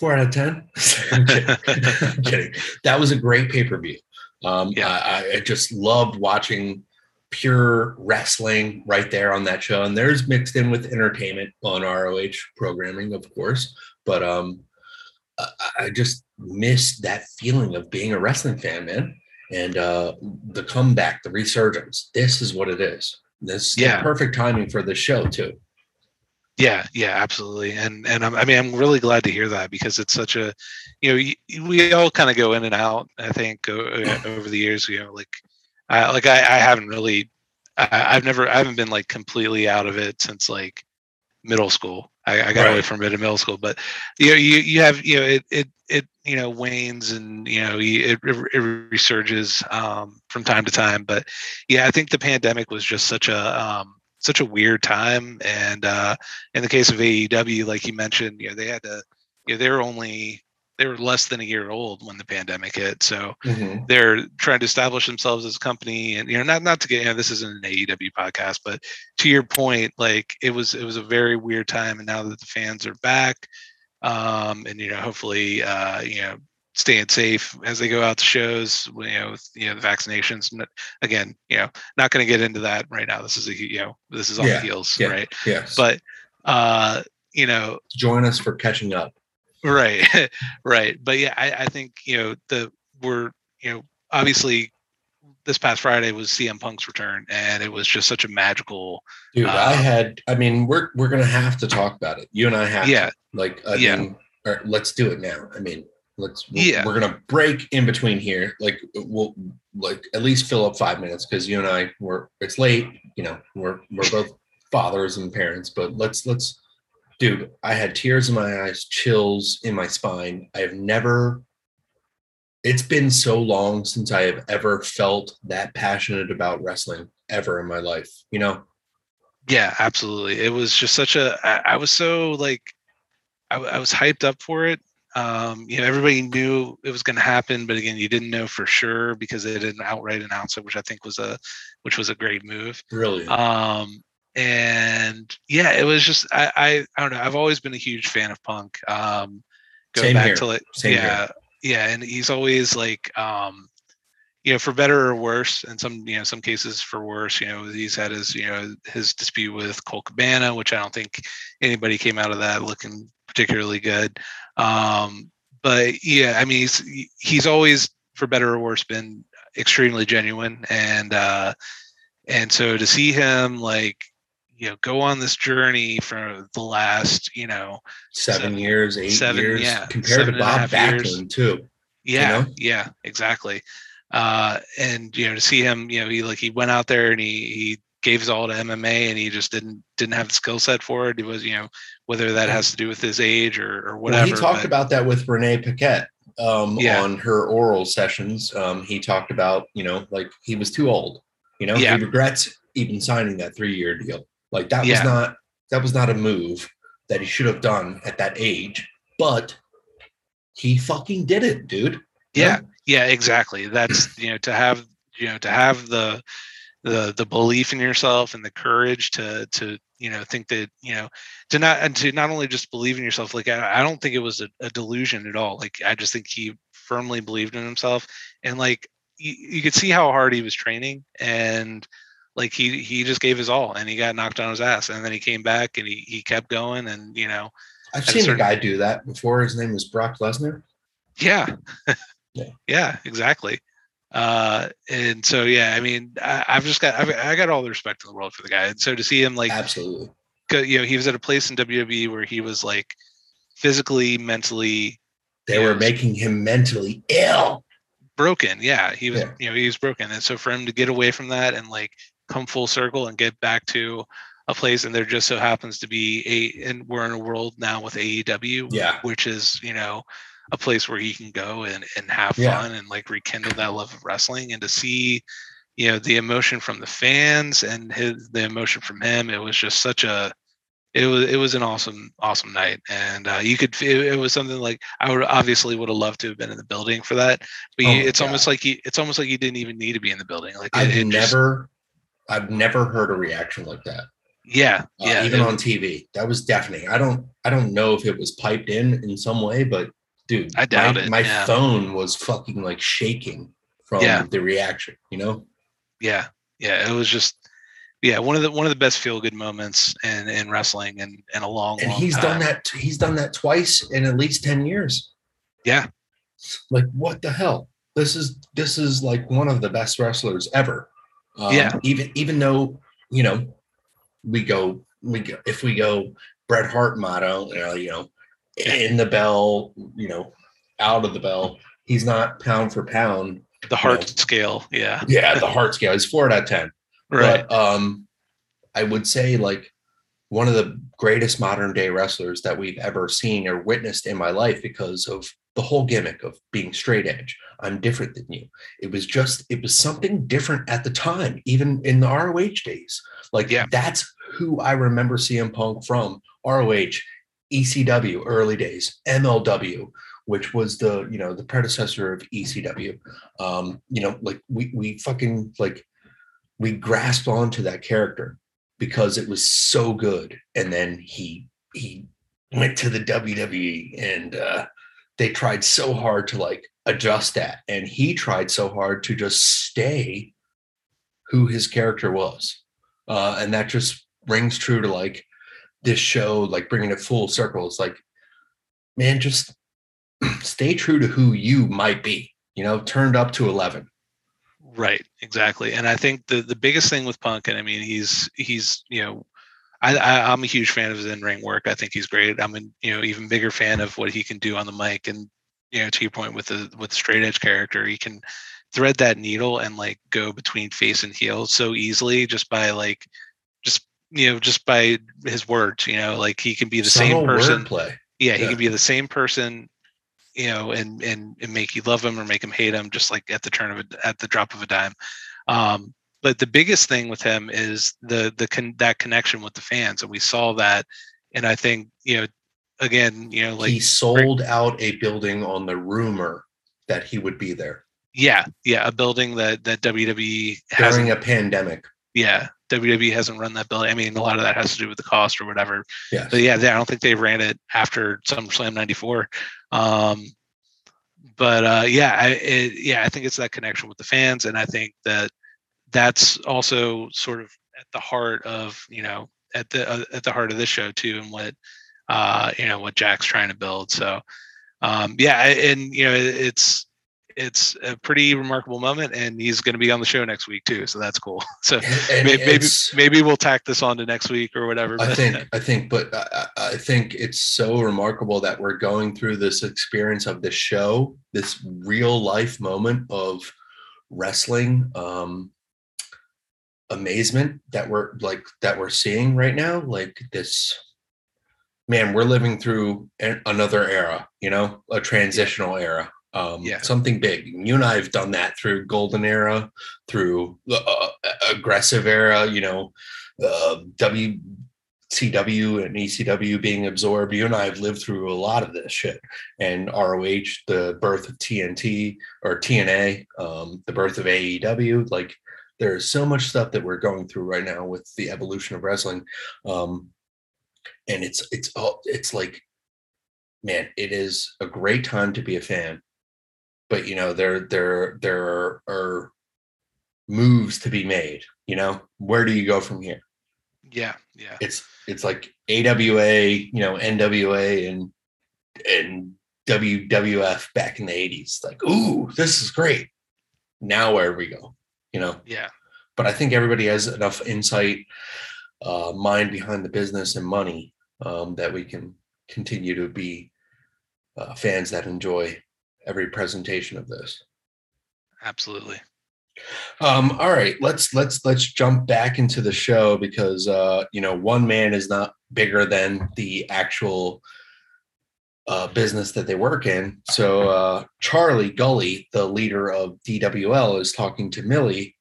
Four out of 10. I'm kidding. I'm kidding. That was a great pay per view. Um, Yeah. I, I just loved watching pure wrestling right there on that show. And there's mixed in with entertainment on ROH programming, of course. But um, I, I just missed that feeling of being a wrestling fan, man. And uh, the comeback, the resurgence. This is what it is. This is Yeah. the perfect timing for the show too. Yeah, yeah, absolutely. And and I'm, I mean, I'm really glad to hear that because it's such a, you know, we all kind of go in and out. I think over the years, you know, like, I like I, I haven't really, I, I've never, I haven't been like completely out of it since like middle school. I, I got right. away from it in middle school, but you know, you you have you know it it it you know wanes and you know it, it, it resurges um, from time to time. But yeah, I think the pandemic was just such a um, such a weird time. And uh, in the case of AEW, like you mentioned, you know, they had to, you know, they're only they were less than a year old when the pandemic hit. So mm-hmm. they're trying to establish themselves as a company. And you know, not not to get you know, this isn't an AEW podcast, but to your point, like it was it was a very weird time. And now that the fans are back, um, and you know, hopefully, uh, you know, staying safe as they go out to shows you know with, you know the vaccinations again you know not going to get into that right now this is a you know this is on yeah, the heels yeah, right yes but uh you know join us for catching up right right but yeah I, I think you know the we're you know obviously this past Friday was CM Punk's return, and it was just such a magical. Dude, uh, I had. I mean, we're we're gonna have to talk about it. You and I have. Yeah. To. Like, I yeah. mean, let's do it now. I mean, Let's yeah. We're gonna break in between here. Like we'll like at least fill up five minutes because you and I were it's late. You know we're we're both fathers and parents, but let's let's dude. I had tears in my eyes, chills in my spine. I have never. It's been so long since I have ever felt that passionate about wrestling ever in my life. You know. Yeah, absolutely. It was just such a. I, I was so like, I, I was hyped up for it um, you know, everybody knew it was going to happen, but again, you didn't know for sure because they didn't outright announce it, which I think was a, which was a great move. Really. Um, and yeah, it was just I, I I don't know. I've always been a huge fan of Punk. Um, going Same back here. to like Same yeah, here. yeah, and he's always like um, you know, for better or worse, in some you know some cases for worse. You know, he's had his you know his dispute with Colt Cabana, which I don't think anybody came out of that looking particularly good. Um, but yeah, I mean, he's he's always, for better or worse, been extremely genuine, and uh, and so to see him like you know go on this journey for the last you know seven, seven years, eight seven, years, yeah, compared to Bob Backlund too. Yeah, you know? yeah, exactly. Uh, and you know to see him, you know, he like he went out there and he he gave his all to MMA and he just didn't didn't have the skill set for it. It was, you know, whether that has to do with his age or, or whatever. Well, he talked but, about that with Renee Paquette um, yeah. on her oral sessions. Um, he talked about, you know, like he was too old. You know, yeah. he regrets even signing that three year deal. Like that yeah. was not that was not a move that he should have done at that age, but he fucking did it, dude. Yeah, know? yeah, exactly. That's you know to have you know to have the the the belief in yourself and the courage to to you know think that you know to not and to not only just believe in yourself like i, I don't think it was a, a, delusion at all. Like i just think he firmly believed in himself. And like you, you could see how hard he was training and like he he just gave his all and he got knocked on his ass and then he came back and he he kept going and you know i've seen certain, a guy do that before. His name was brock lesnar. Yeah. Yeah. Yeah exactly uh, and so, yeah, I mean, I, have just got, I've, I got all the respect in the world for the guy. And so to see him like, absolutely, you know, he was at a place in WWE where he was like physically, mentally, they were making him mentally ill, broken. Yeah. He was, yeah. you know, he was broken. And so for him to get away from that and like come full circle and get back to, a place and there just so happens to be a and we're in a world now with AEW yeah which is you know a place where he can go and, and have yeah. fun and like rekindle that love of wrestling and to see you know the emotion from the fans and his the emotion from him. It was just such a it was it was an awesome awesome night. And uh, you could it, it, was something like i would obviously would have loved to have been in the building for that but oh you, it's God. almost like you it's almost like you didn't even need to be in the building. Like i've it, never just, i've never heard a reaction like that. Yeah uh, yeah even on tv that was deafening. I don't i don't know if it was piped in in some way but dude, I doubt my, it. My yeah. phone was fucking like shaking from yeah. the reaction, you know? Yeah. Yeah. It was just, yeah, one of the one of the best feel good moments in in wrestling and in, in a long. And long he's time. done that. He's done that twice in at least ten years. Yeah. Like what the hell? This is this is like one of the best wrestlers ever. Um, yeah. Even even though you know we go we go if we go Bret Hart motto, uh, you know, in the bell, you know, out of the bell. He's not pound for pound. The heart scale, yeah. Yeah, the heart scale. He's four out of ten. Right. But um, I would say like one of the greatest modern day wrestlers that we've ever seen or witnessed in my life because of the whole gimmick of being straight edge. I'm different than you. It was just, it was something different at the time, even in the ROH days. Like Yeah. that's who I remember CM Punk from ROH, ECW early days, MLW, which was the, you know, the predecessor of ECW. Um, you know, like we we fucking like we grasped onto that character because it was so good. And then he he went to the WWE and uh they tried so hard to like adjust that. And he tried so hard to just stay who his character was. Uh, and that just rings true to like this show, like bringing it full circle. It's like, man, just stay true to who you might be, you know, turned up to 11. Right, exactly. And I think the the biggest thing with Punk, and I mean, he's he's you know, I, I I'm a huge fan of his in ring work. I think he's great. I'm a you know even bigger fan of what he can do on the mic. And you know, to your point with the with the straight edge character, he can thread that needle and like go between face and heel so easily just by like you know just by his words. You know, like he can be the same person. wordplay. Yeah, he Yeah. can be the same person, you know, and and and make you love him or make him hate him, just like at the turn of a, at the drop of a dime. Um, but the biggest thing with him is the the con- that connection with the fans, and we saw that. And I think you know, again, you know, like he sold out a building on the rumor that he would be there yeah, yeah, a building that that WWE during a pandemic. Yeah WWE hasn't run that building. I mean, a lot of that has to do with the cost or whatever. Yes. But yeah, they, I don't think they ran it after SummerSlam '94. Um, but uh, yeah, I, it, yeah, I think it's that connection with the fans, and I think that that's also sort of at the heart of you know at the uh, at the heart of this show too, and what uh, you know what Jack's trying to build. So um, yeah, and you know it, it's it's a pretty remarkable moment, and he's going to be on the show next week too, so that's cool. So And maybe maybe, maybe we'll tack this on to next week or whatever. I think, I think, but I, I think it's so remarkable that we're going through this experience of this show, this real life moment of wrestling um, amazement that we're like that we're seeing right now. Like this, man, we're living through an, another era. You know, a transitional era. Um, Yeah. something big. You and I have done that through golden era, through the uh, aggressive era. You know, uh, W CW and ECW being absorbed. You and I have lived through a lot of this shit. And ROH, the birth of TNT or TNA, um, the birth of AEW. Like there's so much stuff that we're going through right now with the evolution of wrestling. Um, and it's it's all it's like, man, it is a great time to be a fan. But you know, there there there are, are moves to be made. You know, where do you go from here? yeah, yeah. it's it's like AWA, you know, NWA and and WWF back in the 80s. Like, ooh, this is great. Now where do we go? You know, Yeah, but I think everybody has enough insight, uh, mind behind the business and money um, that we can continue to be uh, fans that enjoy every presentation of this. absolutely. Um, all right, let's let's let's jump back into the show because uh, you know one man is not bigger than the actual uh, business that they work in. So uh, Charlie Gully, the leader of DWL, is talking to Willie,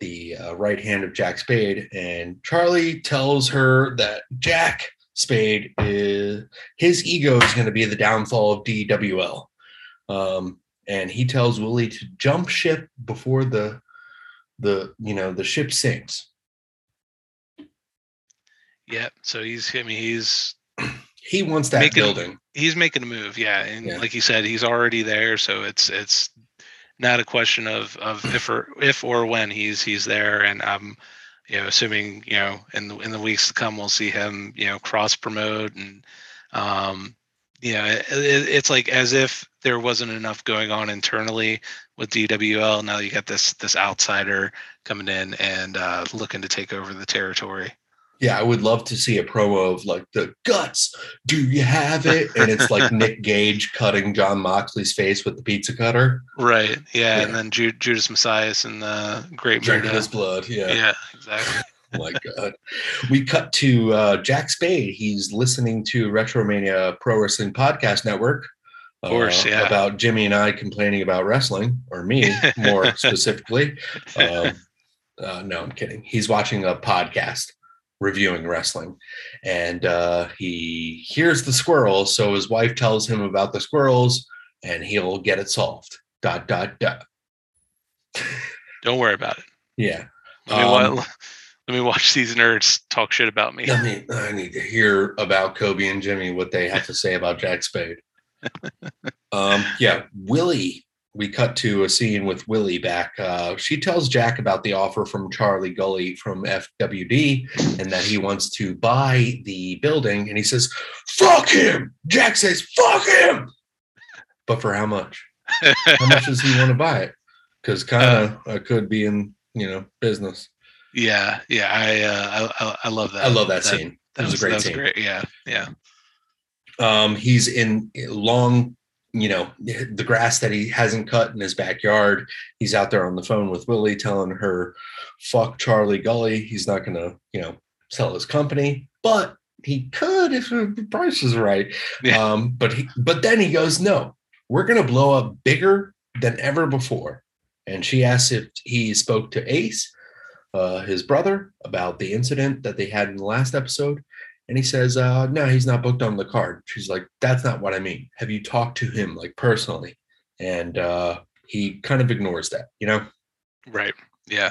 the uh, right hand of Jack Spade, and Charlie tells her that Jack Spade is his ego is going to be the downfall of DWL. Um, and he tells Willie to jump ship before the the you know the ship sinks. Yeah. So he's I mean he's He wants that Making- building. he's making a move, yeah. And Yeah. like you said, he's already there. So it's it's not a question of of if or if or when he's he's there. And I'm you know assuming you know in the in the weeks to come we'll see him you know cross promote and um know it, it, it's like as if there wasn't enough going on internally with DWL. Now you got this this outsider coming in and uh, looking to take over the territory. Yeah, I would love to see a promo of like the guts. Do you have it? And it's like Nick Gage cutting Jon Moxley's face with the pizza cutter, Right. Yeah. Yeah. And then Ju- Judas Mesias and the Great drinking his blood. Yeah. Yeah. Exactly. My god. We cut to uh, Jack Spade. He's listening to Retromania Pro Wrestling Podcast Network. Of course, uh, yeah. About Jimmy and I complaining about wrestling, or me more specifically. Um, uh, no, I'm kidding. He's watching a podcast reviewing wrestling, and uh, he hears the squirrels. So his wife tells him about the squirrels, and he'll get it solved. Dot dot dot. Don't worry about it. Yeah. Um, let me watch these nerds talk shit about me. I mean, I need to hear about Kobe and Jimmy what they have to say about Jack Spade. um, yeah, Willie. We cut to a scene with Willie back. Uh, she tells Jack about the offer from Charlie Gully from FWD and that he wants to buy the building. And he says, "Fuck him." Jack says, "Fuck him." But for how much? How much does he want to buy it? Because kind of uh, could be in you know business. Yeah. Yeah. I, uh, I, I, love that. I love that, scene. That it was, a great that was scene. great. Yeah. Yeah. Um, he's in long, you know, the grass that he hasn't cut in his backyard. He's out there on the phone with Willie, telling her, "Fuck Charlie Gully. He's not gonna, you know, sell his company, but he could if the price is right." Yeah. Um, but he, but then he goes, "No, we're gonna blow up bigger than ever before." And she asks if he spoke to Ace, uh, his brother, about the incident that they had in the last episode. And he says, uh, no, he's not booked on the card. She's like, that's not what I mean. Have you talked to him like personally? And uh, he kind of ignores that, you know? Right. Yeah.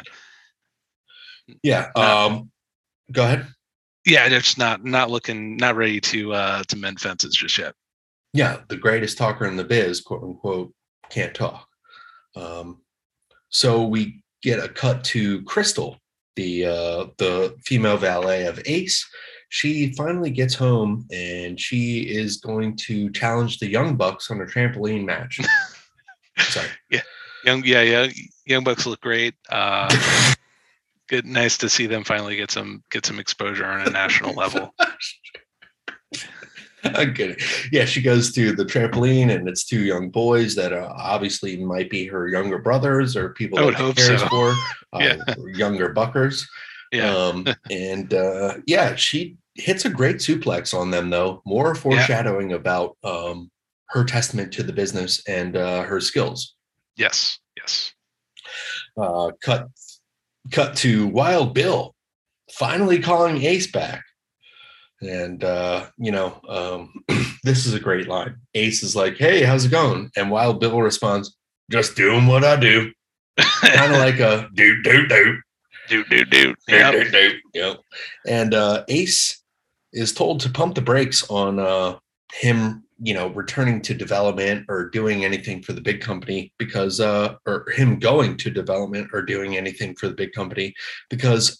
Yeah. No. Um, go ahead. Yeah. It's not, not looking, not ready to, uh, to mend fences just yet. Yeah. The greatest talker in the biz, quote unquote, can't talk. Um, so we get a cut to Crystal, the uh, the female valet of Ace. She finally gets home and she is going to challenge the Young Bucks on a trampoline match. Sorry. Yeah. Young, yeah, yeah. Young Bucks look great. Uh, good, nice to see them finally get some get some exposure on a national level. I'm kidding. Yeah, she goes to the trampoline, and it's two young boys that uh, obviously might be her younger brothers or people that she cares so. for, uh, Yeah. younger buckers. Yeah, Um, and uh, yeah, she hits a great suplex on them, though. More foreshadowing about um, her testament to the business and uh, her skills. yes, yes. Uh, cut, cut to Wild Bill, finally calling Ace back. And uh, you know, um, this is a great line. Ace is like, "Hey, how's it going?" And Wild Bill responds, "Just doing what I do." Kind of like a do do do dude. do Yep. do do. Yep. And uh, Ace is told to pump the brakes on uh, him, you know, returning to development or doing anything for the big company because, uh, or him going to development or doing anything for the big company because,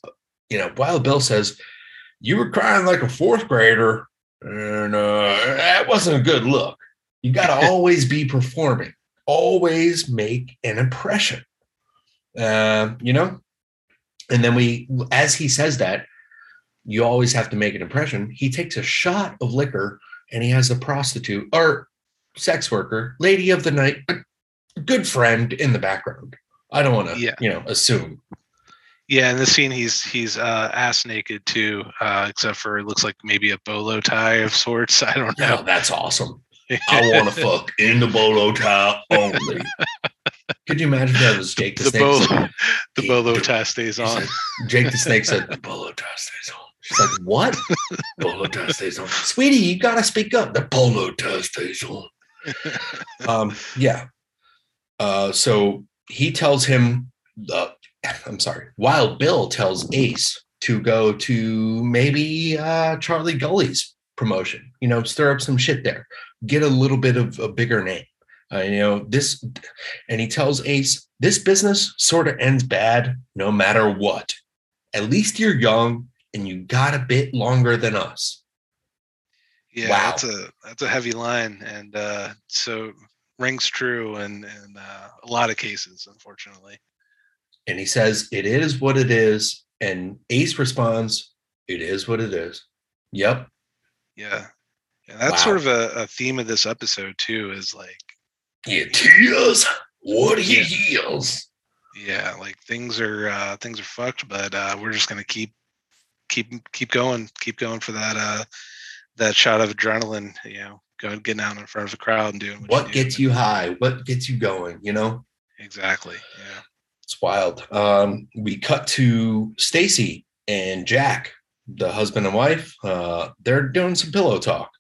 you know, Wild Bill says, You were crying like a fourth grader, and uh, that wasn't a good look. You got to always be performing, always make an impression. Uh, you know, and then we, as he says that, you always have to make an impression. He takes a shot of liquor and he has a prostitute or sex worker, lady of the night, a good friend in the background. I don't want to, Yeah. you know, assume. Yeah, in this scene, he's he's uh, ass naked too, uh, except for it looks like maybe a bolo tie of sorts. I don't No, know. that's awesome. I want to fuck in the bolo tie only. Could you imagine that was Jake the, the Snake? bolo, the He- bolo tie stays on. said- Jake the Snake said, the bolo tie stays on. She's like, what? bolo tie stays on. Sweetie, you got to speak up. The bolo tie stays on. um, yeah. Uh, so he tells him, uh, I'm sorry, Wild Bill tells Ace to go to maybe uh, Charlie Gully's promotion, you know, stir up some shit there, get a little bit of a bigger name. Uh, you know, this, and he tells Ace, this business sort of ends bad no matter what. At least you're young and you got a bit longer than us. Yeah, Wow. that's a that's a heavy line, and uh, so rings true in in uh, a lot of cases, unfortunately. And he says, it is what it is. And Ace responds, It is what it is. Yep. Yeah. And that's sort of a, a theme of this episode too, is like It is what it Yeah. is. yeah, like things are uh things are fucked, but uh we're just gonna keep keep keep going, keep going for that uh that shot of adrenaline, you know, going getting out in front of a crowd and doing what, What do. gets you high? What gets you going? You know, exactly. Yeah. It's wild. Um, we cut to Stacy and Jack, the husband and wife. Uh, they're doing some pillow talk,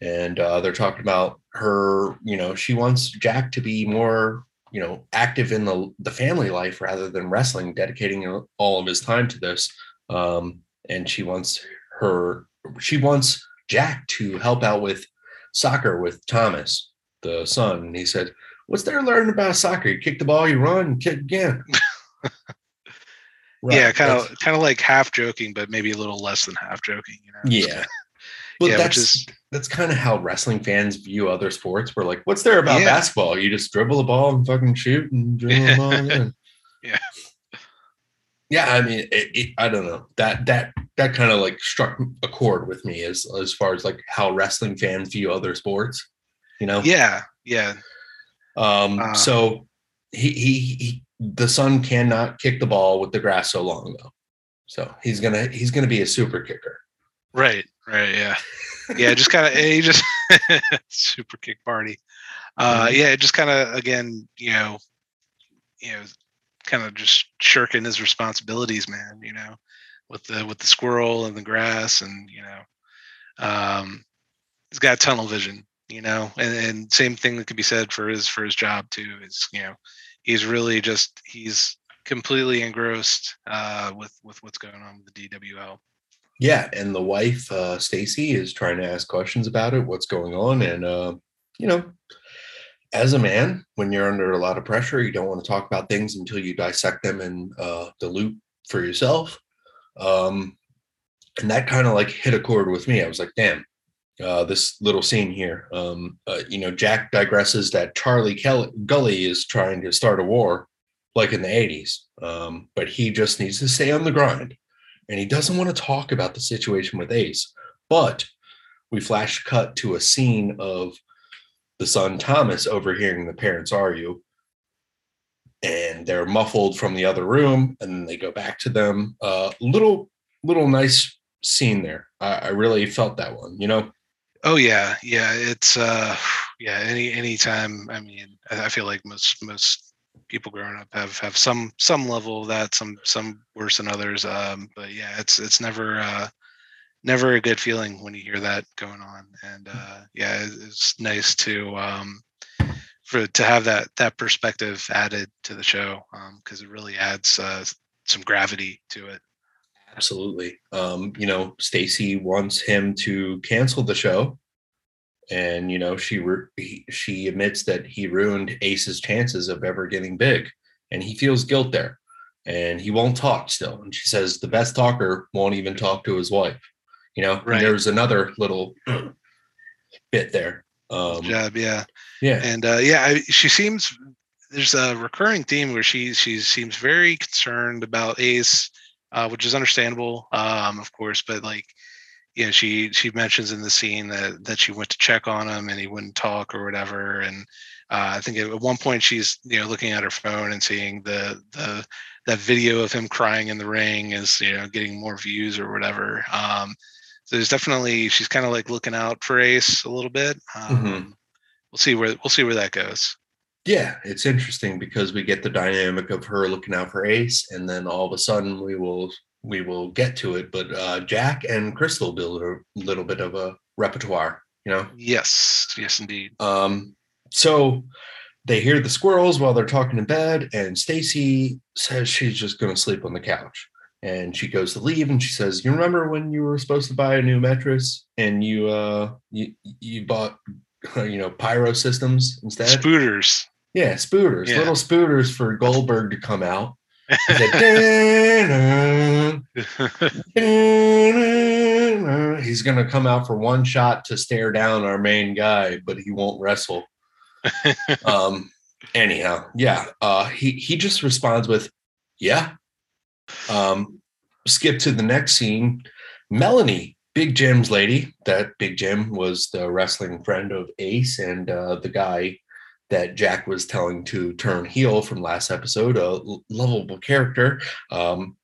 and uh, they're talking about her. You know, she wants Jack to be more, you know, active in the the family life rather than wrestling, dedicating all of his time to this. Um, and she wants her. She wants Jack to help out with soccer with Thomas, the son. And he said, What's there learning about soccer? You kick the ball, you run, you kick again. Right, yeah, kind of kind of like half joking, but maybe a little less than half joking, you know. Yeah. kinda- But yeah, that's is that's kind of how wrestling fans view other sports. We're like, what's there about Yeah. basketball? You just dribble the ball and fucking shoot and dribble the ball again. Yeah. Yeah, I mean, it, it, I don't know that that that kind of like struck a chord with me as as far as like how wrestling fans view other sports. You know, yeah, yeah. Um, Uh. so he, he he the son cannot kick the ball with the grass so long though. So he's gonna he's gonna be a super kicker. Right, right, yeah. Yeah, just kind of he just super kick party. Uh Mhm. yeah, just kind of again, you know, you know, kind of just shirking his responsibilities, man, you know, with the with the squirrel and the grass and, you know, um he's got tunnel vision, you know, and, and same thing that could be said for his for his job too, is, you know, he's really just he's completely engrossed uh with with what's going on with the DWL. Yeah, and the wife uh, Stacy is trying to ask questions about it, what's going on, and uh, you know, as a man, when you're under a lot of pressure, you don't want to talk about things until you dissect them and uh, dilute for yourself. Um, and that kind of like hit a chord with me. I was like, damn, uh, this little scene here. Um, uh, you know, Jack digresses that Charlie Kelly Gully is trying to start a war, like in the '80s, um, but he just needs to stay on the grind and he doesn't want to talk about the situation with Ace. But we flash cut to a scene of the son Thomas overhearing the parents argue, and they're muffled from the other room, and they go back to them. Uh, little, little nice scene there. I, I really felt that one. You know, Oh yeah, yeah. It's uh, yeah. Any anytime. I mean, I, feel like most most people growing up have have some some level of that. Some some worse than others. Um, but yeah, it's it's never uh, never a good feeling when you hear that going on. And uh, yeah, it's, nice to um, for to have that that perspective added to the show because it really adds uh, some gravity to it. Absolutely. Um, you know, Stacy wants him to cancel the show, and you know, she he, she admits that he ruined Ace's chances of ever getting big, and he feels guilt there, and he won't talk still. And she says the best talker won't even talk to his wife. You know, and Right. there's another little bit there. Um, Job, yeah. yeah, and uh, yeah, I, she seems there's a recurring theme where she she seems very concerned about Ace, uh, which is understandable, um, of course. But like, you know, she she mentions in the scene that that she went to check on him and he wouldn't talk or whatever. And uh, I think at one point she's you know looking at her phone and seeing the the that video of him crying in the ring is you know getting more views or whatever. Um, so there's definitely she's kind of like looking out for Ace a little bit. Um, Mhm. We'll see where we'll see where that goes. Yeah, it's interesting because we get the dynamic of her looking out for Ace, and then all of a sudden we will we will get to it. But uh, Jack and Crystal build a little bit of a repertoire, you know. Yes, yes, indeed. Um, so they hear the squirrels while they're talking in bed, and Stacy says she's just going to sleep on the couch. And she goes to leave, and she says, "You remember when you were supposed to buy a new mattress, and you uh you you bought you know pyro systems instead? Spooters. Yeah, spooters, Yeah. little spooters for Goldberg to come out." He said, "Da-na, He's going to come out for one shot to stare down our main guy, but he won't wrestle. um, anyhow, yeah, uh, he he just responds with, "Yeah." Um, skip to the next scene. Melanie, Big Jim's lady, that Big Jim was the wrestling friend of Ace and uh, the guy that Jack was telling to turn heel from last episode, a lovable character. Um,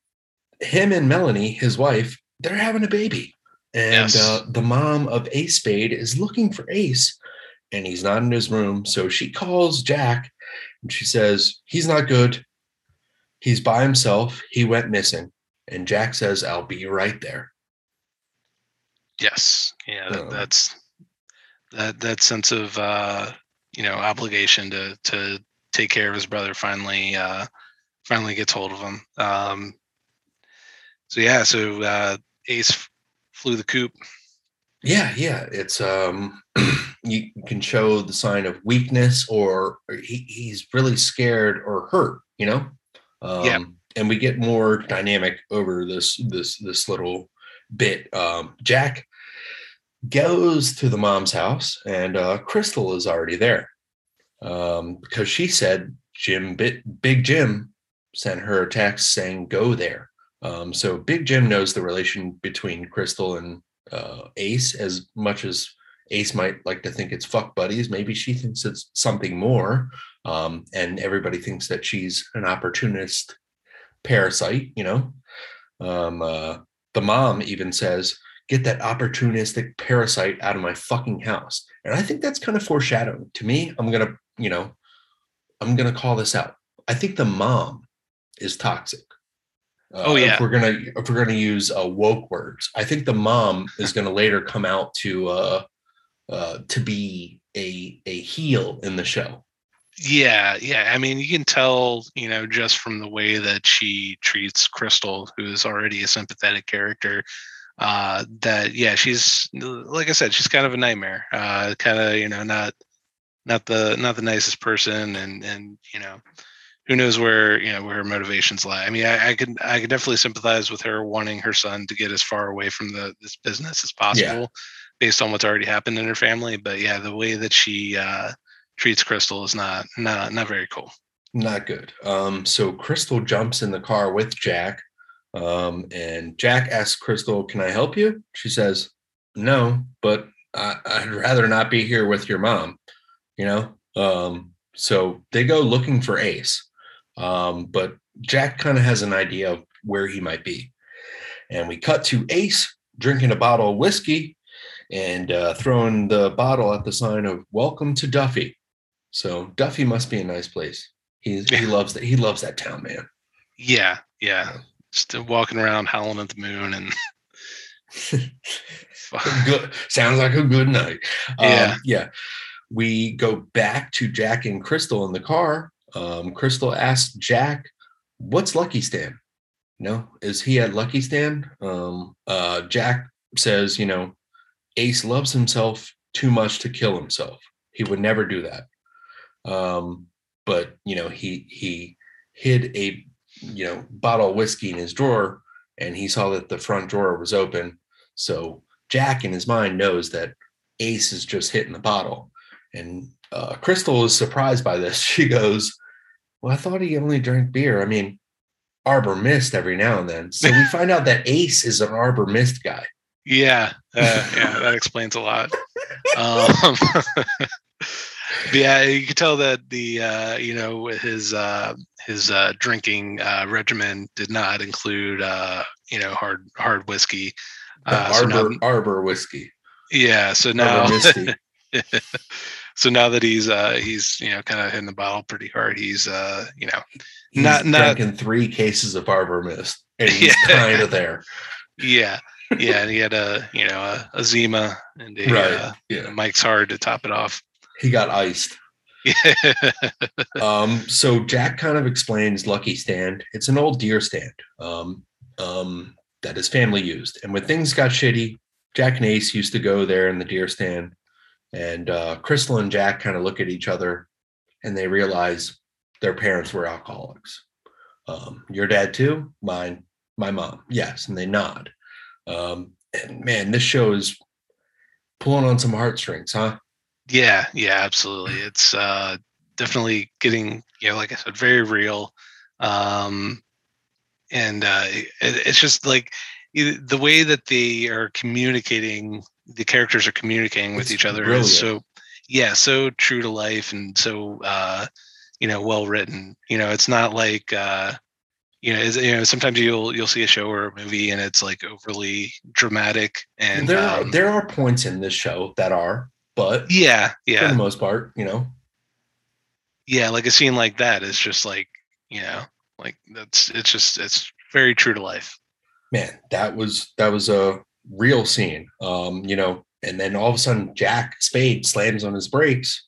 him and Melanie, his wife, they're having a baby. And Yes. uh, the mom of Ace Spade is looking for Ace, and he's not in his room. So she calls Jack and she says, He's not good. He's by himself. He went missing. And Jack says, I'll be right there. Yes. Yeah. that- Um, that's that that sense of uh, you know obligation to to take care of his brother finally uh, finally gets hold of him. Um, so yeah. So uh, Ace flew the coop. Yeah, yeah. It's um you can show the sign of weakness or, or he, he's really scared or hurt, you know? Um Yeah. and we get more dynamic over this this this little bit. Um Jack goes to the mom's house and uh Crystal is already there. Um because she said Jim Big Jim sent her a text saying go there. Um so Big Jim knows the relation between Crystal and uh, Ace as much as Ace might like to think it's fuck buddies. Maybe she thinks it's something more. Um, and everybody thinks that she's an opportunist parasite, you know. Um, uh, the mom even says, Get that opportunistic parasite out of my fucking house. And I think that's kind of foreshadowing to me. I'm going to, you know, I'm going to call this out. I think the mom is toxic. Uh, Oh, yeah. If we're gonna if we're gonna use uh, woke words, I think the mom is gonna later come out to uh, uh, to be a a heel in the show. Yeah, yeah. I mean, you can tell, you know, just from the way that she treats Crystal, who's already a sympathetic character, uh, that yeah, she's like I said, she's kind of a nightmare. Uh, kind of, you know, not not the not the nicest person, and and you know, who knows where you know where her motivations lie. I mean, I, I could I could definitely sympathize with her wanting her son to get as far away from the this business as possible, based on what's already happened in her family. But yeah, the way that she uh, treats Crystal is not not not very cool. Not good. Um, so Crystal jumps in the car with Jack, um, and Jack asks Crystal, "Can I help you?" She says, "No, but I, I'd rather not be here with your mom." You know. Um, so they go looking for Ace, um, but Jack kind of has an idea of where he might be, and we cut to Ace drinking a bottle of whiskey and uh, throwing the bottle at the sign of "Welcome to Duffy." So Duffy must be a nice place. He's, he Yeah. loves that. He loves that town, man. Yeah, yeah. Just uh, walking around howling at the moon and good. Sounds like a good night. Yeah. Um, yeah. We go back to Jack and Crystal in the car. Um, Crystal asks Jack, "What's Lucky Stan? No, is he at Lucky Stan?" Um, uh, Jack says, "You know, Ace loves himself too much to kill himself. He would never do that. Um, but you know, he he hid a you know bottle of whiskey in his drawer, and he saw that the front drawer was open. So Jack, in his mind, knows that Ace is just hitting the bottle. And uh, Crystal is surprised by this. She goes, "Well, I thought he only drank beer. I mean, Arbor Mist every now and then." So we find out that Ace is an Arbor Mist guy. yeah, uh, yeah, that explains a lot. Um, but yeah, you could tell that the uh, you know his uh, his uh, drinking uh, regimen did not include uh, you know hard hard whiskey. Uh, so now- Arbor Arbor whiskey. yeah, so now so now that he's uh he's you know kind of hitting the bottle pretty hard he's uh you know He's Not- not- drinking three cases of Arbor Mist, and he's Yeah. kind of there. yeah yeah and he had a you know a, a zima and a Right. uh, Yeah, mike's hard to top it off he got iced. um, so Jack kind of explains Lucky Stand. It's an old deer stand um, um, that his family used. And when things got shitty, Jack and Ace used to go there in the deer stand. And uh, Crystal and Jack kind of look at each other and they realize their parents were alcoholics. Um, your dad too? Mine, my mom. Yes. And they nod. Um, and man, this show is pulling on some heartstrings, huh? Yeah yeah absolutely it's uh definitely getting you know like i said very real um and uh it, it's just like the way that they are communicating, the characters are communicating with It's each other brilliant. is so, yeah, so true to life and so, uh, you know, well written. You know, it's not like, uh, you know, is, you know, sometimes you'll you'll see a show or a movie and it's like overly dramatic and there are um, there are points in this show that are, but yeah, yeah, for the most part, you know, yeah. Like a scene like that is just like, you know, like that's it's just it's very true to life. man, that was that was a real scene. Um, you know, and then all of a sudden Jack Spade slams on his brakes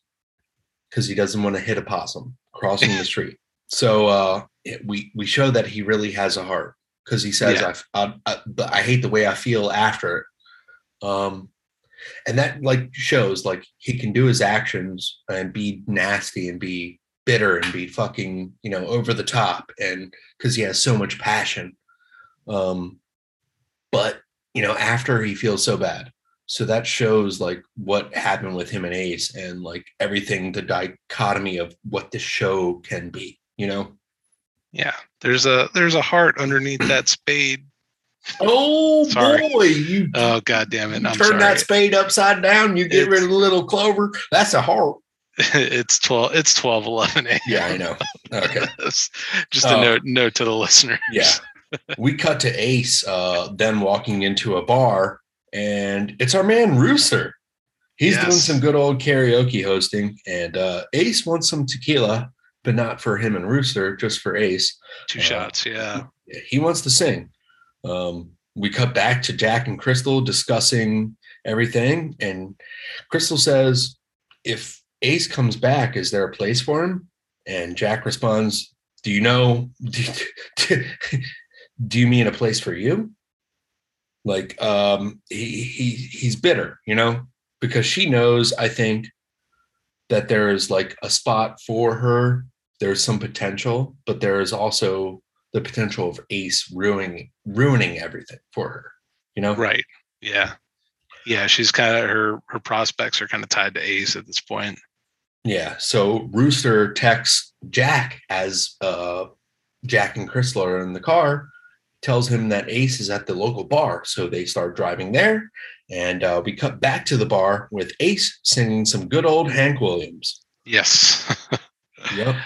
because he doesn't want to hit a possum crossing the street. So uh it- we we show that he really has a heart because he says Yeah. I, I, I I hate the way I feel after it. Um and that like shows like he can do his actions and be nasty and be bitter and be fucking you know over the top and because he has so much passion um but you know after he feels so bad so that shows like what happened with him and ace and like everything the dichotomy of what the show can be you know Yeah, there's a there's a heart underneath that spade. Oh Sorry. boy you Oh god damn it! I'm turn sorry. that spade upside down you get rid of the little clover that's a heart it's twelve. It's twelve eleven a.m. yeah i know okay Just a Oh. note note to the listener. Yeah. we cut to Ace uh then walking into a bar and it's our man Rooster. He's doing some good old karaoke hosting and uh Ace wants some tequila, but not for him and Rooster, just for Ace. Two Uh, shots. Yeah. He wants to sing. Um we cut back to Jack and Crystal discussing everything and Crystal says if Ace comes back is there a place for him? And Jack responds, "Do you know do, do you mean a place for you like um he, he he's bitter you know because she knows i think that there is like a spot for her there's some potential but there is also the potential of ace ruining ruining everything for her you know Right. Yeah. Yeah. She's kind of her her prospects are kind of tied to Ace at this point. Yeah. So Rooster texts Jack as uh, Jack and Crystal are in the car, tells him that Ace is at the local bar. So they start driving there. And uh, we cut back to the bar with Ace singing some good old Hank Williams. Yes. Yep.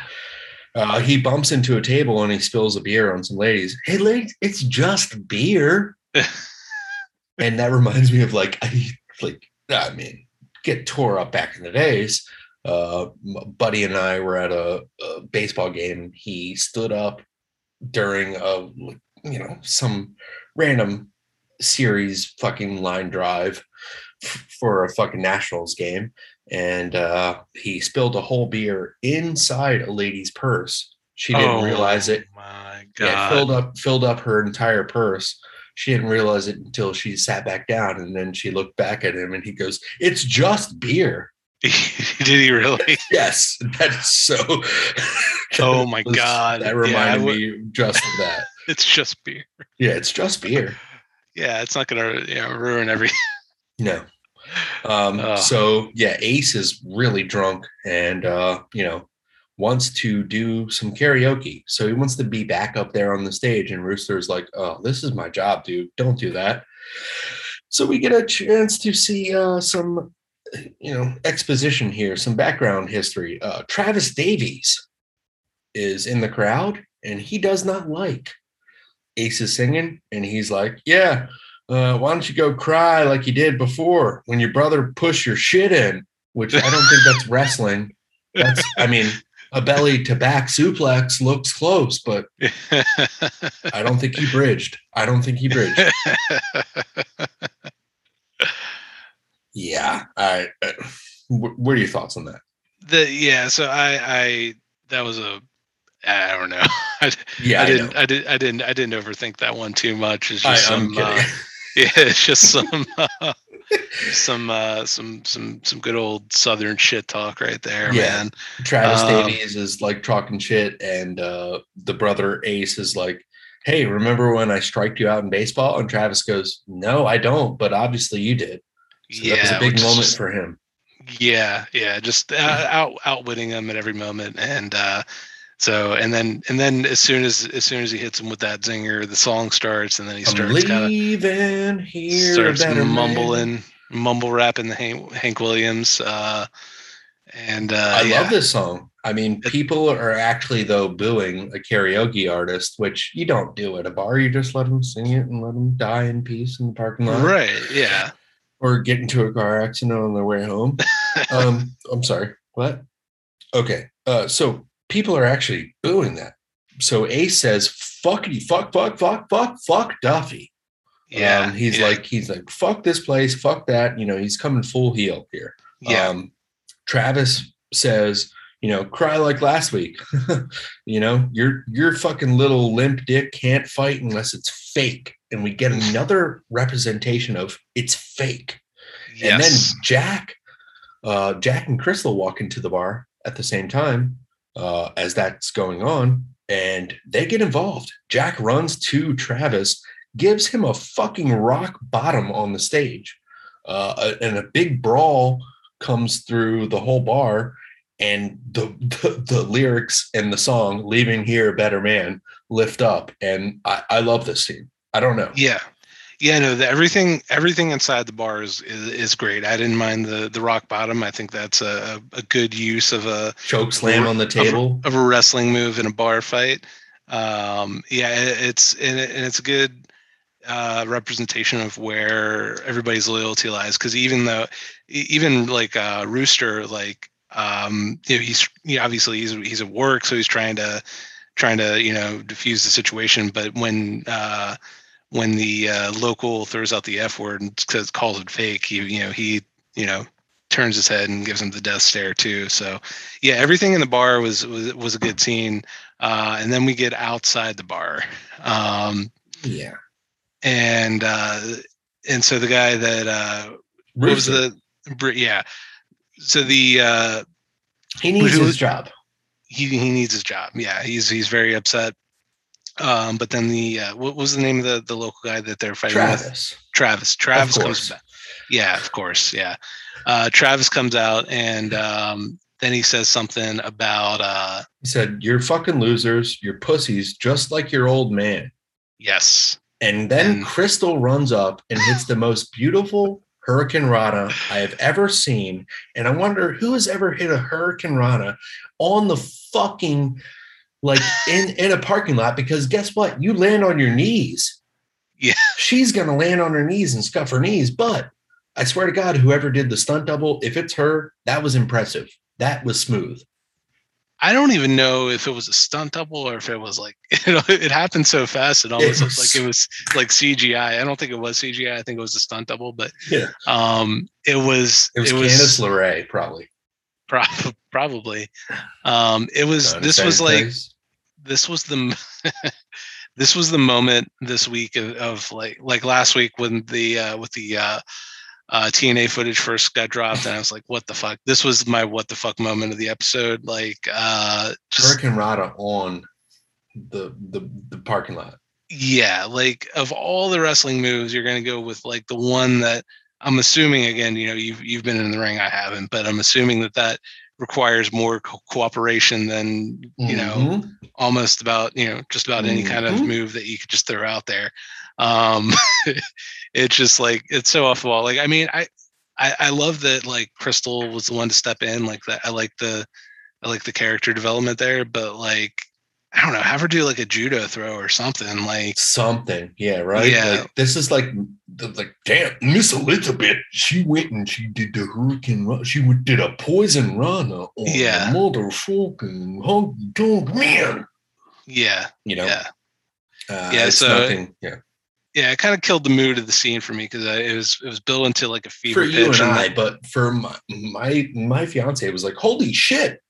Uh, he bumps into a table and he spills a beer on some ladies. Hey, ladies, it's just beer. and that reminds me of like, I like, I mean, get tore up back in the days. Uh, buddy and I were at a, a baseball game. He stood up during a, you know, some random series fucking line drive for a fucking Nationals game and uh, he spilled a whole beer inside a lady's purse. She didn't realize it. Oh My Yeah, God. filled up filled up her entire purse. She didn't realize it until she sat back down, and then she looked back at him, and he goes, "It's just beer." Did he really? Yes, that's so. Oh my was- God. That Yeah, reminded would- me just of that. It's just beer. Yeah, it's just beer. Yeah, it's not gonna you know, ruin every. No. Um, Ugh. so yeah, Ace is really drunk and uh, you know, wants to do some karaoke. So he wants to be back up there on the stage, and Rooster's like, Oh, this is my job, dude. Don't do that. So we get a chance to see uh some you know exposition here, some background history. Uh Travis Davies is in the crowd and he does not like Ace is singing, and he's like, Yeah, uh, why don't you go cry like you did before when your brother pushed your shit in? Which I don't think that's wrestling. That's, I mean, a belly to back suplex looks close, but I don't think he bridged. I don't think he bridged. Yeah. I, uh, what are your thoughts on that? the yeah. So I I that was a I don't know. I, Yeah, I I, didn't know. I did I didn't I didn't overthink that one too much. It's I, just I'm some kidding. uh, yeah, it's just some uh, some uh, some some some good old southern shit talk right there, Yeah. man. Travis um, Davies is like talking shit, and uh, the brother Ace is like, "Hey, remember when I striked you out in baseball?" And Travis goes, "No, I don't, but obviously you did." So yeah, that was a big moment just- for him. Yeah, yeah, just uh, out outwitting him at every moment, and uh, So and then and then as soon as as soon as he hits him with that zinger, the song starts, and then he starts kind of leaving here. starts better man. mumbling, mumble rapping the Hank, Hank Williams. Uh, and uh, I yeah. love this song. I mean, people are actually though booing a karaoke artist, which you don't do at a bar. You just let them sing it and let them die in peace in the parking lot, Right. Yeah. or get into a car accident on their way home. um, I'm sorry. What? Okay. Uh, so people are actually booing that. So Ace says, "Fuckity, fuck, fuck, fuck, fuck, fuck Duffy." Yeah. Um, he's yeah, like, he's like, "Fuck this place, fuck that." You know, he's coming full heel here. yeah. Um, Travis says, you know, cry like last week. you know, your your fucking little limp dick can't fight unless it's fake. And we get another representation of it's fake. Yes. And then. Jack, uh, Jack and Crystal walk into the bar at the same time uh, as that's going on, and they get involved. Jack runs to Travis, gives him a fucking rock bottom on the stage, uh, and a big brawl comes through the whole bar. And the, the the lyrics and the song "Leaving Here a Better Man" lift up, and I, I love this scene. I don't know. yeah. Yeah, no, the, everything everything inside the bar is, is is great. I didn't mind the the rock bottom. I think that's a, a good use of a Choke slam on the table. of a wrestling move in a bar fight. Um, yeah, it, it's and, it, and it's a good uh, representation of where everybody's loyalty lies. Because even though, even like uh, Rooster, like um, you know, he's you know, obviously he's he's at work, so he's trying to trying to you know diffuse the situation. But when uh, when the uh, local throws out the F word and says calls it fake, he you know he you know turns his head and gives him the death stare too. So yeah, everything in the bar was was, was a good scene. Uh, and then we get outside the bar, um, Yeah. and uh, and so the guy that uh, was the yeah, so the uh, He needs Who- his job. he he needs his job. Yeah, he's he's very upset. Um, but then the uh, what was the name of the the local guy that they're fighting with? Travis. Travis. Travis comes back. Yeah, of course. Yeah. Uh, Travis comes out and um, then he says something about uh, He said, You're fucking losers. You're pussies, just like your old man. yes. And then And- Crystal runs up and hits the most beautiful Hurricane Rana I have ever seen. And I wonder who has ever hit a Hurricane Rana on the fucking like in in a parking lot because guess what? You land on your knees. Yeah. She's gonna land on her knees and scuff her knees. But I swear to God, whoever did the stunt double, if it's her, that was impressive. That was smooth. I don't even know if it was a stunt double or if it was like you know, it happened so fast it almost looked like it was like CGI. I don't think it was CGI. I think it was a stunt double, but Yeah. um, it was It was, it was Candice LeRae, probably. Prob- probably. Um, it was this was like this was the this was the moment this week of, of like like last week when the uh with the uh uh TNA footage first got dropped and I was like what the fuck? This was my what the fuck moment of the episode like uh just Hurricane Rana on the the the parking lot. yeah like of all the wrestling moves you're going to go with like the one that I'm assuming again you know you've you've been in the ring I haven't but I'm assuming that that requires more co- cooperation than you know Mhm. almost about you know just about any kind of Mhm. move that you could just throw out there um it's just like it's so off the wall like i mean I, I i love that like crystal was the one to step in like that i like the i like the character development there but like i don't know have her do like a judo throw or something like something. Yeah, right. Yeah. Like this is like the, like damn Miss Elizabeth. She went and she did the hurricane run. She would- did a poison run on Yeah. the motherfucking honky tonk man. yeah You know. yeah Uh, Yeah, so- nothing. Yeah. yeah it kind of killed the mood of the scene for me because it was it was built into like a fever For you pitch and and I, but for my my my fiance was like, holy shit.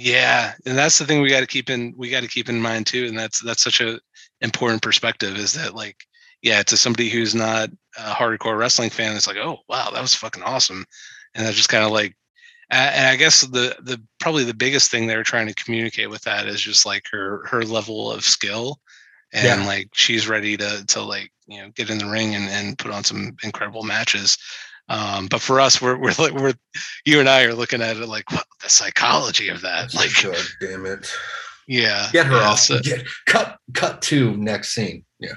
Yeah, and that's the thing we got to keep in we got to keep in mind too, and that's that's such a important perspective is that like yeah, to somebody who's not a hardcore wrestling fan, it's like oh wow that was fucking awesome, and that's just kind of like, and I guess the the probably the biggest thing they were trying to communicate with that is just like her her level of skill, and Yeah. like she's ready to to like you know get in the ring and and put on some incredible matches. Um, but for us, we're we're like we're you and I are looking at it like what the psychology of that, like God damn it. Yeah. Get her yeah, off. so- Get, cut cut to next scene. Yeah.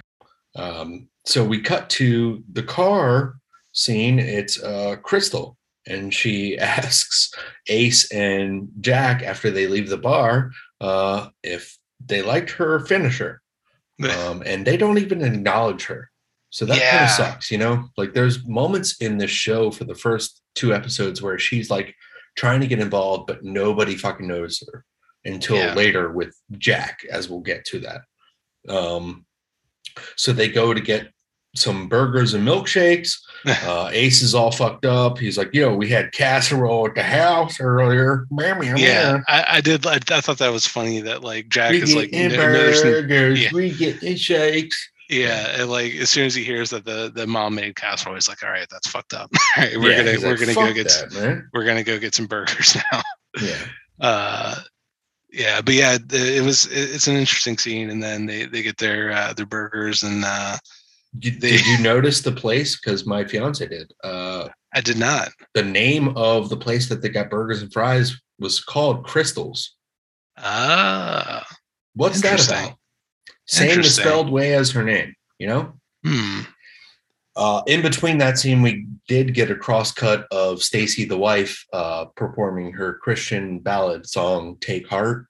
Um, so we cut to the car scene. It's uh Crystal. And she asks Ace and Jack after they leave the bar uh, if they liked her finisher. Um, and they don't even acknowledge her. So that kind of sucks, you know? Like there's moments in this show for the first two episodes where she's like trying to get involved, but nobody fucking knows her until Yeah. later with Jack, as we'll get to that. Um, so they go to get some burgers and milkshakes. Uh, Ace is all fucked up. He's like, yo, we had casserole at the house earlier. Yeah. I, I did. I, I thought that was funny that like Jack We is like, in no- burgers, yeah. we get shakes. Yeah, and like as soon as he hears that the the mom made casserole, he's like, all right, that's fucked up. all right, we're Yeah, gonna we're like, gonna go get that, man. we're gonna go get some burgers now. Yeah. uh yeah but yeah it was it- it's an interesting scene and then they they get their uh their burgers and uh Did, They- did you notice the place? Because my fiance did. Uh, i did not the name of the place that they got burgers and fries was called Crystals. ah What's that about? Same misspelled way as her name. You know. hmm Uh, in between that scene, we did get a cross cut of Stacy, the wife, uh, performing her Christian ballad song "Take Heart,"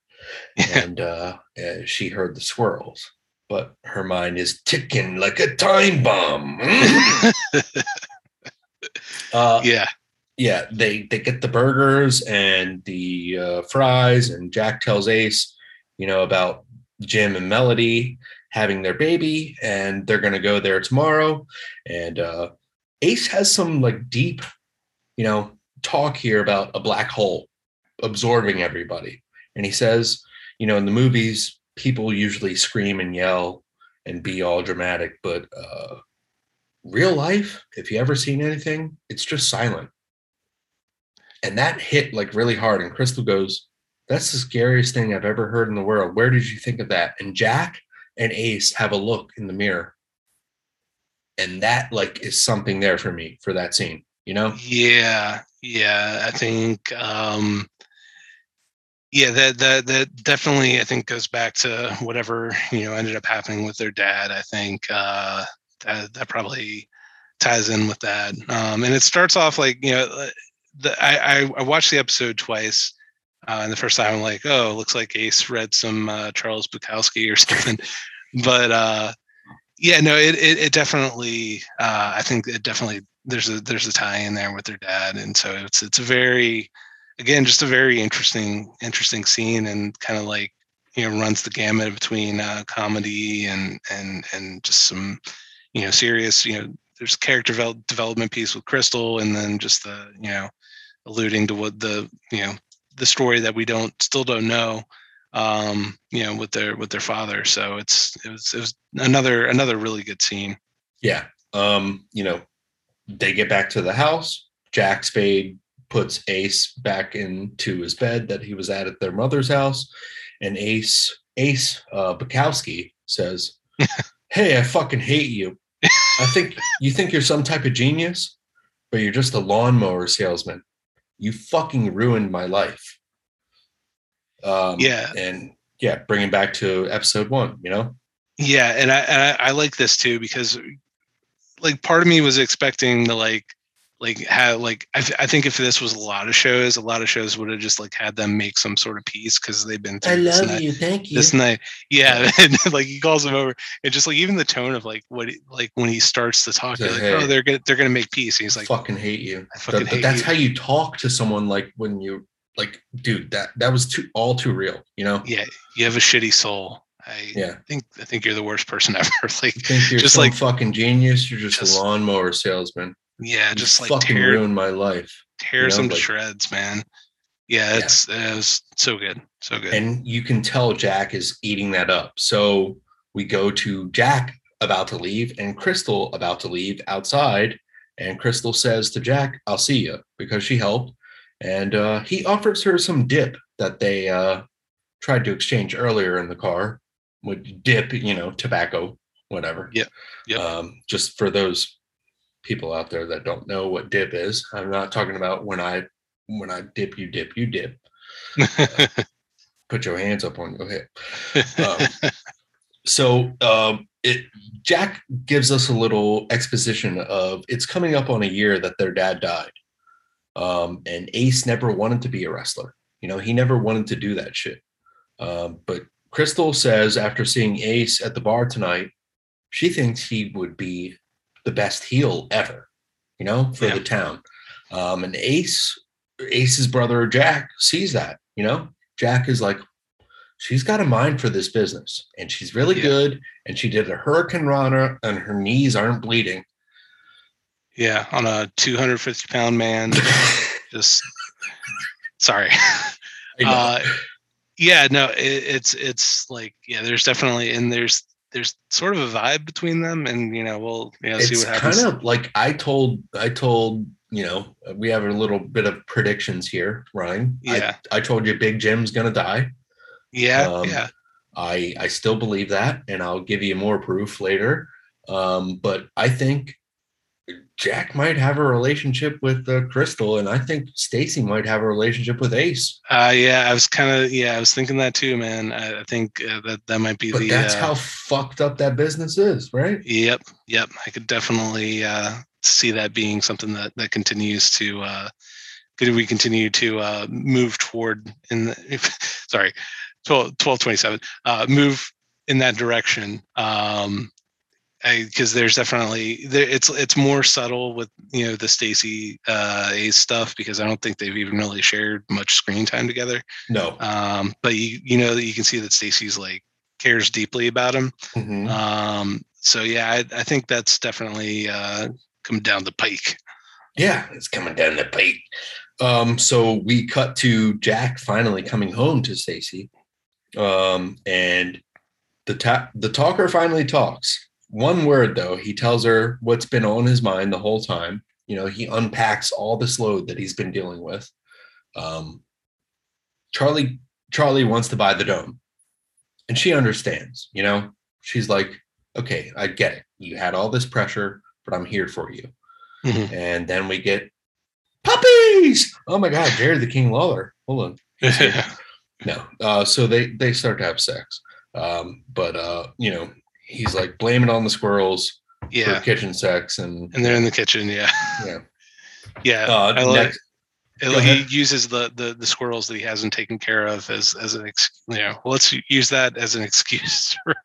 and uh, uh, she heard the swirls, but her mind is ticking like a time bomb. uh, yeah yeah, they they get the burgers and the uh, fries, and Jack tells Ace, you know, about Jim and Melody having their baby, and they're gonna go there tomorrow. And uh, Ace has some like deep, you know, talk here about a black hole absorbing everybody, and he says, you know, in the movies, people usually scream and yell and be all dramatic, but uh, real life, if you ever seen anything, it's just silent. And that hit like really hard. And crystal goes that's the scariest thing i've ever heard in the world. Where did you think of that? And jack and ace have a look in the mirror. And that like is something there for me for that scene you know? Yeah yeah i think um yeah that that that definitely i think goes back to whatever you know ended up happening with their dad i think uh that that probably ties in with that. Um and it starts off like you know uh, the i i, I watched the episode twice uh, and the first time i'm like oh looks like ace read some uh, charles bukowski or something. But uh yeah no it it, it definitely uh i think it definitely there's a there's a tie in there with their dad. And so it's it's a very again just a very interesting interesting scene and kind of like you know runs the gamut between uh comedy and and and just some you know serious you know there's character devel- development piece with crystal and then just the you know alluding to what the you know the story that we don't still don't know um you know with their with their father. So it's it was it was another another really good scene. Yeah um you know they get back to the house. Jack spade puts ace back into his bed that he was at at their mother's house. And ace ace uh bukowski says hey i fucking hate you. I think you think you're some type of genius but you're just a lawnmower salesman you fucking ruined my life um Yeah. and yeah bringing back to episode one you know Yeah, and I, and I I like this too because like part of me was expecting the like like have like I, th- I think if this was a lot of shows, a lot of shows would have just like had them make some sort of piece because they've been through this night, you thank you. this night. Yeah, and like he calls them over, and just like even the tone of like what he, like when he starts to talk, you're like, Hey. oh, they're gonna they're gonna make peace. And he's like, I fucking hate you. I fucking That- hate that's you. how you talk to someone like when you like, dude, that that was too all too real, you know? yeah, you have a shitty soul. I Yeah. think I think you're the worst person ever. like, You think you're Just some like- fucking genius, you're just, just- a lawnmower salesman. Yeah, You just like fucking tear ruined my life. tears know, them to shreds, man. Yeah, Yeah. it's it was so good, so good. And you can tell Jack is eating that up. So we go to Jack about to leave and Crystal about to leave outside. And Crystal says to Jack, I'll see you because she helped. And uh, he offers her some dip that they uh, tried to exchange earlier in the car with dip, you know, tobacco, whatever. Yeah, yep. Um, just for those people out there that don't know what dip is, I'm not talking about when I when I dip, you dip, you dip. put your hands up on your hip. Um, so um, it Jack gives us a little exposition of it's coming up on a year that their dad died, um, and Ace never wanted to be a wrestler. You know, he never wanted to do that shit. Um, but Crystal says after seeing Ace at the bar tonight, she thinks he would be the best heel ever. You know, for Yeah. the town. Um, and Ace, Ace's brother Jack sees that. You know, Jack is like, she's got a mind for this business and she's really Yeah. good and she did a hurricane runner and her knees aren't bleeding yeah, on a 250 pound man. Just sorry. Uh, yeah, no, it, it's it's like yeah, there's definitely and there's there's sort of a vibe between them, and you know we'll you know, see what happens. kind of like i told i told you know we have a little bit of predictions here ryan I- Yeah. I, told you big jim's gonna die yeah, um, yeah, i i still believe that and i'll give you more proof later um but i think jack might have a relationship with uh, crystal and i think stacy might have a relationship with ace uh, yeah. I was kind of yeah, I was thinking that too, man. I, I think uh, that that might be but the. that's uh, how fucked up that business is right Yep, yep. I could definitely uh, see that being something that that continues to. Uh, could we continue to uh, move toward in the sorry 12, 1227 uh, move in that direction um because there's definitely there, it's it's more subtle with you know the Stacy uh Ace stuff because I don't think they've even really shared much screen time together. no Um, but you you know that you can see that Stacy's like cares deeply about him. Mhm. Um, so yeah, I, I think that's definitely uh, come down the pike. Yeah, it's coming down the pike. Um, so we cut to Jack finally coming home to Stacy. Um, and the ta- the talker finally talks. One word though, he tells her what's been on his mind the whole time. You know, he unpacks all this load that he's been dealing with. Um, Charlie Charlie wants to buy the dome. And she understands, you know. She's like, "Okay, I get it. You had all this pressure, but I'm here for you." Mhm. And then we get puppies. Oh my God, Jerry the King Lawler. Hold on. No. Uh, so they they start to have sex. Um, but uh, you know, he's like blaming on the squirrels yeah, for kitchen sex and and they're in the kitchen. Yeah, yeah. yeah. Uh, I like. he uses the, the the squirrels that he hasn't taken care of as as an ex, you know. Let's use that as an excuse for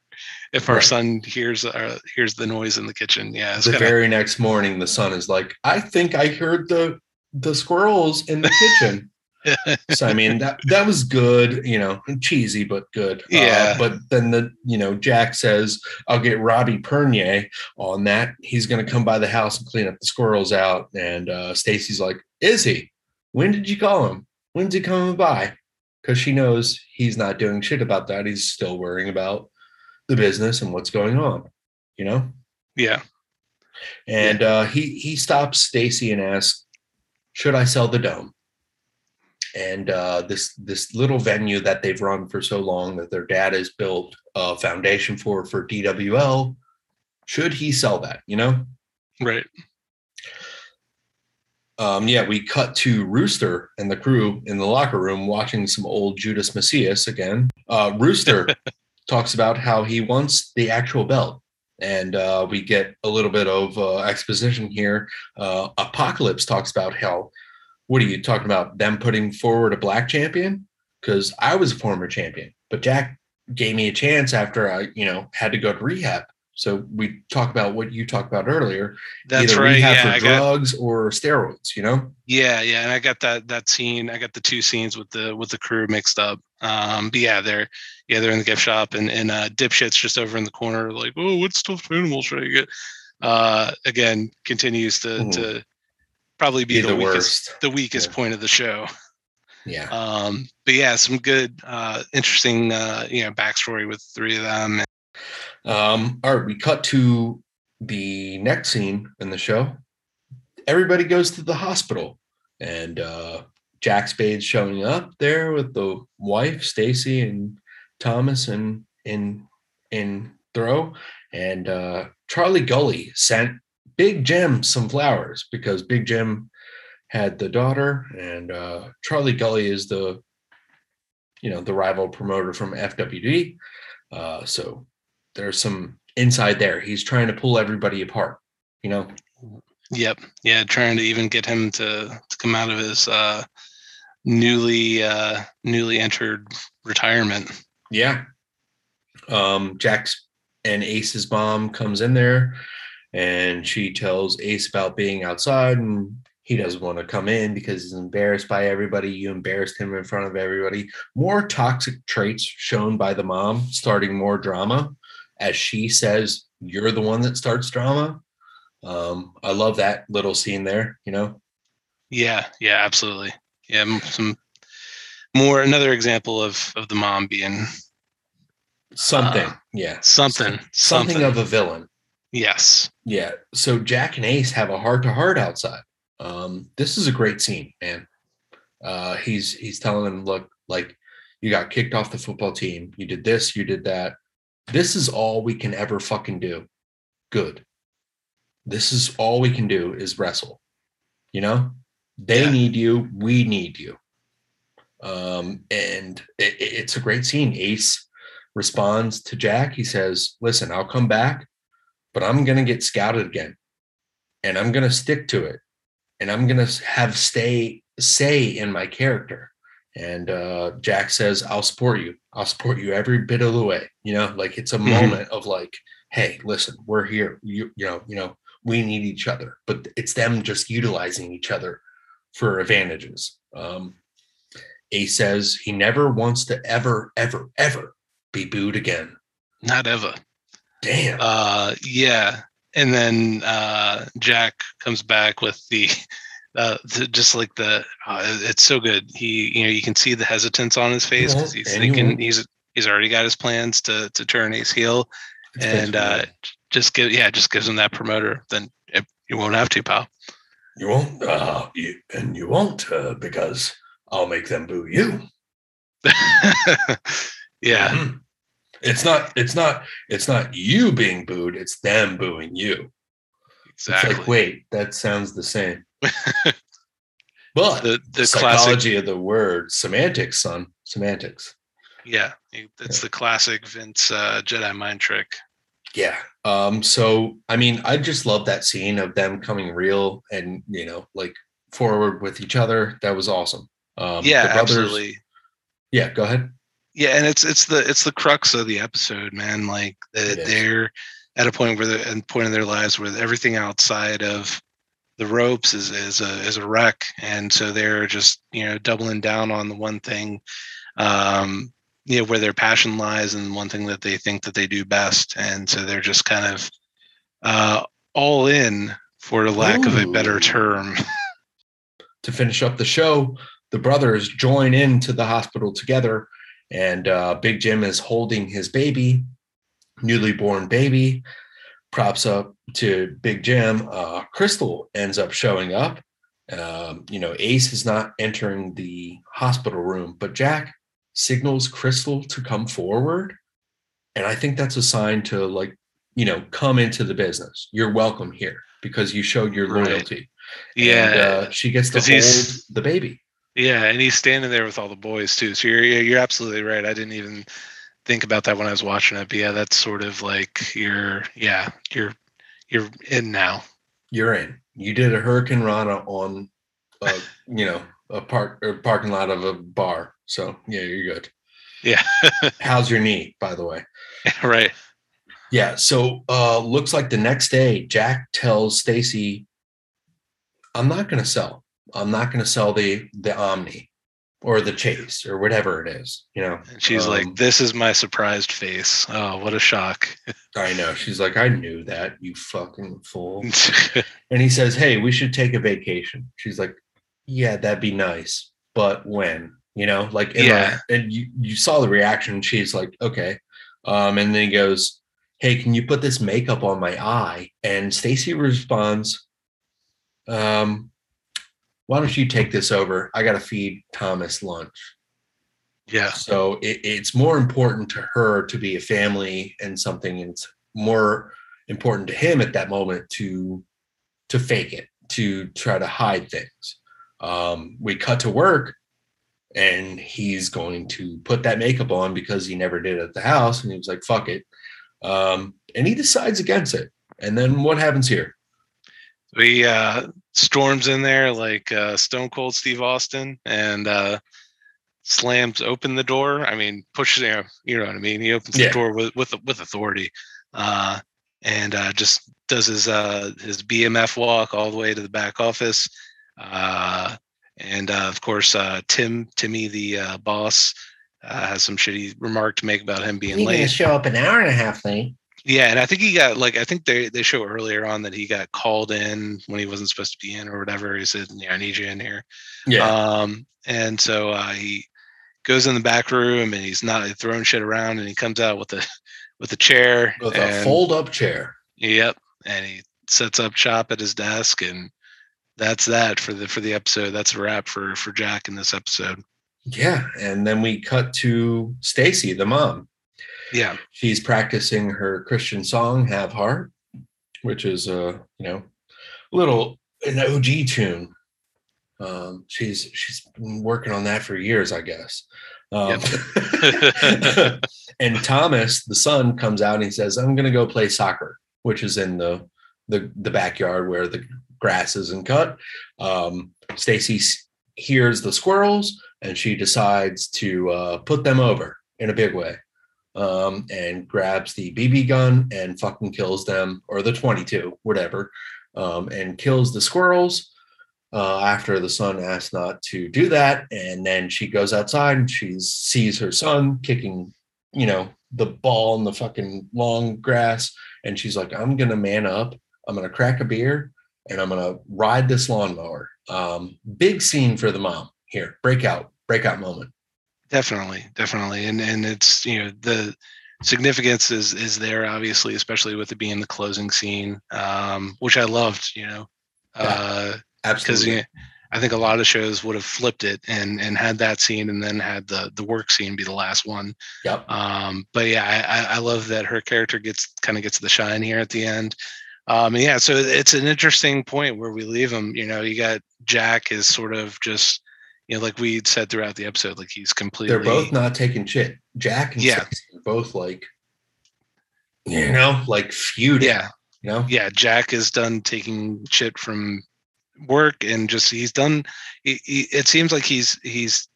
if our Right. son hears uh, hears the noise in the kitchen. Yeah, the kind of very next morning, the son is like, I think I heard the the squirrels in the kitchen. so I mean that that was good, you know, cheesy but good. Uh, Yeah. but then the you know Jack says I'll get Robbie Pernier on that. He's going to come by the house and clean up the squirrels out. And uh, Stacy's like, "Is he? When did you call him? When's he coming by?" Because she knows he's not doing shit about that. He's still worrying about the business and what's going on. You know. yeah, And uh, he he stops Stacy and asks, "Should I sell the dome?" And uh, this this little venue that they've run for so long that their dad has built a foundation for for DWL, should he sell that? You know? right. Um, yeah, we cut to Rooster and the crew in the locker room watching some old Judas Mesias again. Uh, Rooster talks about how he wants the actual belt. And uh, we get a little bit of uh, exposition here. Uh, Apocalypse talks about how, what are you talking about? Them putting forward a black champion? Because I was a former champion, but Jack gave me a chance after I, you know, had to go to rehab. So we talk about what you talked about earlier That's either right. rehab Yeah, for I got, drugs or steroids, you know? yeah, yeah, and I got that that scene. I got the two scenes with the with the crew mixed up. Um, but yeah, they're yeah they're in the gift shop, and and uh, dipshits just over in the corner, like, oh, what stuffed animal should I get? Uh, again, continues to Mhm. to probably be, Be the, the weakest worst. the weakest Yeah. point of the show. Yeah. Um, but yeah, some good, uh, interesting, uh, you know, backstory with three of them. Um, all right, we cut to the next scene in the show. Everybody goes to the hospital, and uh, Jack Spade's showing up there with the wife, Stacy, and Thomas, and in in throw, and uh, Charlie Gully sent Big Jim some flowers because Big Jim had the daughter, and uh, Charlie Gully is the you know, the rival promoter from FWD. Uh, so there's some inside there. He's trying to pull everybody apart, you know. Yep. Yeah, trying to even get him to to come out of his uh newly uh newly entered retirement. Yeah. Um Jack's and Ace's mom comes in there and she tells Ace about being outside and he doesn't want to come in because he's embarrassed by everybody. You embarrassed him in front of everybody. More toxic traits shown by the mom, starting more drama as she says, You're the one that starts drama. Um, I love that little scene there, you know? Yeah, yeah, absolutely. Yeah, some more another example of of the mom being Something. Uh, yeah. something, Something something. of a villain. Yes. Yeah. So Jack and Ace have a heart to heart outside. Um, this is a great scene, man. Uh, he's he's telling him, look, like you got kicked off the football team. You did this, you did that. This is all we can ever fucking do. Good. This is all we can do is wrestle. You know, they Yeah. need you. We need you. Um, and it, it- it's a great scene. Ace responds to Jack. He says, "Listen, I'll come back, but I'm gonna get scouted again, and I'm gonna stick to it, and I'm gonna have stay say in my character." And uh, Jack says, "I'll support you. I'll support you every bit of the way." You know, like it's a Mhm. moment of like, "Hey, listen, we're here. You, you know, you know, we need each other." But it's them just utilizing each other for advantages. Um, Ace says he never wants to ever, ever, ever be booed again. Not ever. Damn. Uh yeah. And then uh Jack comes back with the uh the, just like the uh, it's so good. He you know you can see the hesitance on his face because he's and he thinking he's he's already got his plans to to turn Ace heel It's and uh just give yeah just gives him that promoter then eh, you won't have to pal you won't, uh, you, and you won't uh, because I'll make them boo you. yeah Mhm. It's not. It's not. It's not you being booed. It's them booing you. exactly It's like, wait, that sounds the same. but the the classic psychology of the word semantics, son, semantics. yeah it's the classic Vince uh Jedi mind trick Yeah. Um, so I mean, I just love that scene of them coming real and you know, like forward with each other. That was awesome. Um yeah brothers- absolutely Yeah, go ahead. Yeah and it's it's the it's the crux of the episode man like is. they're at a point where at point in their lives where everything outside of the ropes is is a is a wreck and so they're just you know doubling down on the one thing um you know where their passion lies and one thing that they think that they do best and so they're just kind of uh all in for lack of a better term To finish up the show, the brothers join into the hospital together, and uh, Big Jim is holding his baby, newly born baby. Props up to Big Jim. Uh, Crystal ends up showing up. Um, you know, Ace is not entering the hospital room, but Jack signals Crystal to come forward. And I think that's a sign to like, you know, come into the business. You're welcome here because you showed your Right. loyalty. yeah And, uh, she gets to hold the baby. Yeah, and he's standing there with all the boys too. So you're you're absolutely right. I didn't even think about that when I was watching it. But yeah, that's sort of like you're yeah, you're you're in now. You're in. You did a Hurricane Rana on, a, you know, a park or parking lot of a bar. So yeah, you're good. Yeah. How's your knee, by the way? right. Yeah. So uh looks like the next day, Jack tells Stacy, I'm not gonna sell. I'm not gonna sell the the Omni or the Chase or whatever it is, you know. And she's Um, like, "This is my surprised face. Oh, what a shock!" I know. She's like, I knew that, you fucking fool. And he says, Hey, we should take a vacation. She's like, Yeah, that'd be nice. But when? You know, like Yeah. and you, you saw the reaction. She's like, Okay. Um, and then he goes, Hey, can you put this makeup on my eye? And Stacy responds, Um, why don't you take this over? I gotta feed Thomas lunch. yeah, So it, it's more important to her to be a family and something, it's more important to him at that moment to to fake it, to try to hide things. Um, we cut to work, and he's going to put that makeup on because he never did at the house and he was like fuck it um, and he decides against it and then what happens here We uh storms in there like uh Stone Cold Steve Austin and uh slams open the door. I mean, pushes you know, you know what I mean. He opens Yeah. the door with with with authority. Uh and uh just does his uh his BMF walk all the way to the back office. Uh and uh, of course uh Tim Timmy the uh boss uh, has some shitty remark to make about him being late. show up an hour and a half late Yeah, and I think he got like I think they they show earlier on that he got called in when he wasn't supposed to be in or whatever. He said, "Yeah, I need you in here." yeah Um, and so uh, he goes in the back room and he's not throwing shit around, and he comes out with a with a chair. with a fold up chair Yep, and he sets up shop at his desk, and that's that for the for the episode. That's a wrap for for Jack in this episode. yeah and then we cut to stacy the mom Yeah, she's practicing her christian song have heart which is a, you know little an og tune. Um she's she's been working on that for years i guess. Um, and thomas the son comes out and he says i'm going to go play soccer which is in the the, the backyard where the grass isn't cut. Um stacy hears the squirrels and she decides to uh, put them over in a big way um, and grabs the BB gun and fucking kills them, or the 22, whatever, um, and kills the squirrels uh, after the son asks not to do that. And then she goes outside and she sees her son kicking, you know, the ball in the fucking long grass. And she's like, I'm to man up. I'm to crack a beer and I'm to ride this lawnmower. Um, big scene for the mom here. Breakout, breakout moment. Definitely, definitely, and and it's you know the significance is is there obviously, especially with it being the closing scene, um, which I loved. You know, Yeah. because Absolutely. I think a lot of shows would have flipped it and and had that scene and then had the the work scene be the last one. Yep. Um, but yeah, I, I- love that her character gets kind of gets the shine here at the end. Um, and yeah, so it's an interesting point where we leave him. You know, you got Jack is sort of just, you know, like we said throughout the episode, like he's completely. They're both not taking shit. Jack and Yeah. Stacey are both like, you know, like feuding. Yeah, You know? yeah. Jack is done taking shit from work and just he's done. He, he, it seems like he's he's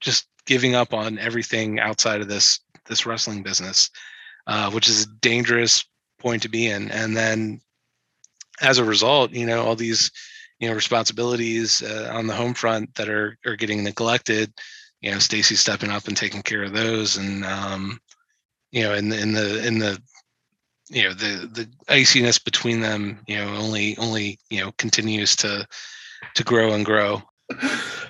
just giving up on everything outside of this this wrestling business, uh, which is a dangerous point to be in. And then, as a result, you know, all these you know responsibilities uh, on the home front that are are getting neglected. You know, Stacy stepping up and taking care of those, and um, you know, in the in the in the you know the the iciness between them, you know, only only you know continues to to grow and grow.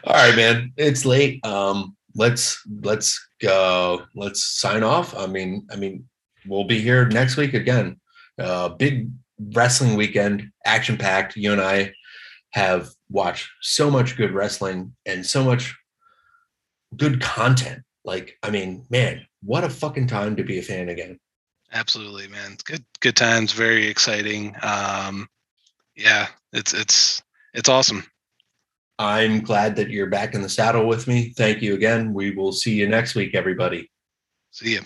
All right, man. It's late. Um, let's let's go. Let's sign off. I mean, I mean, we'll be here next week again. Uh, big wrestling weekend, action packed. You and I have watched so much good wrestling and so much good content. Like, I mean, man, what a fucking time to be a fan again. Absolutely, man. Good good times, very exciting. Um yeah, it's it's it's awesome. I'm glad that you're back in the saddle with me. Thank you again. We will see you next week, everybody. See ya.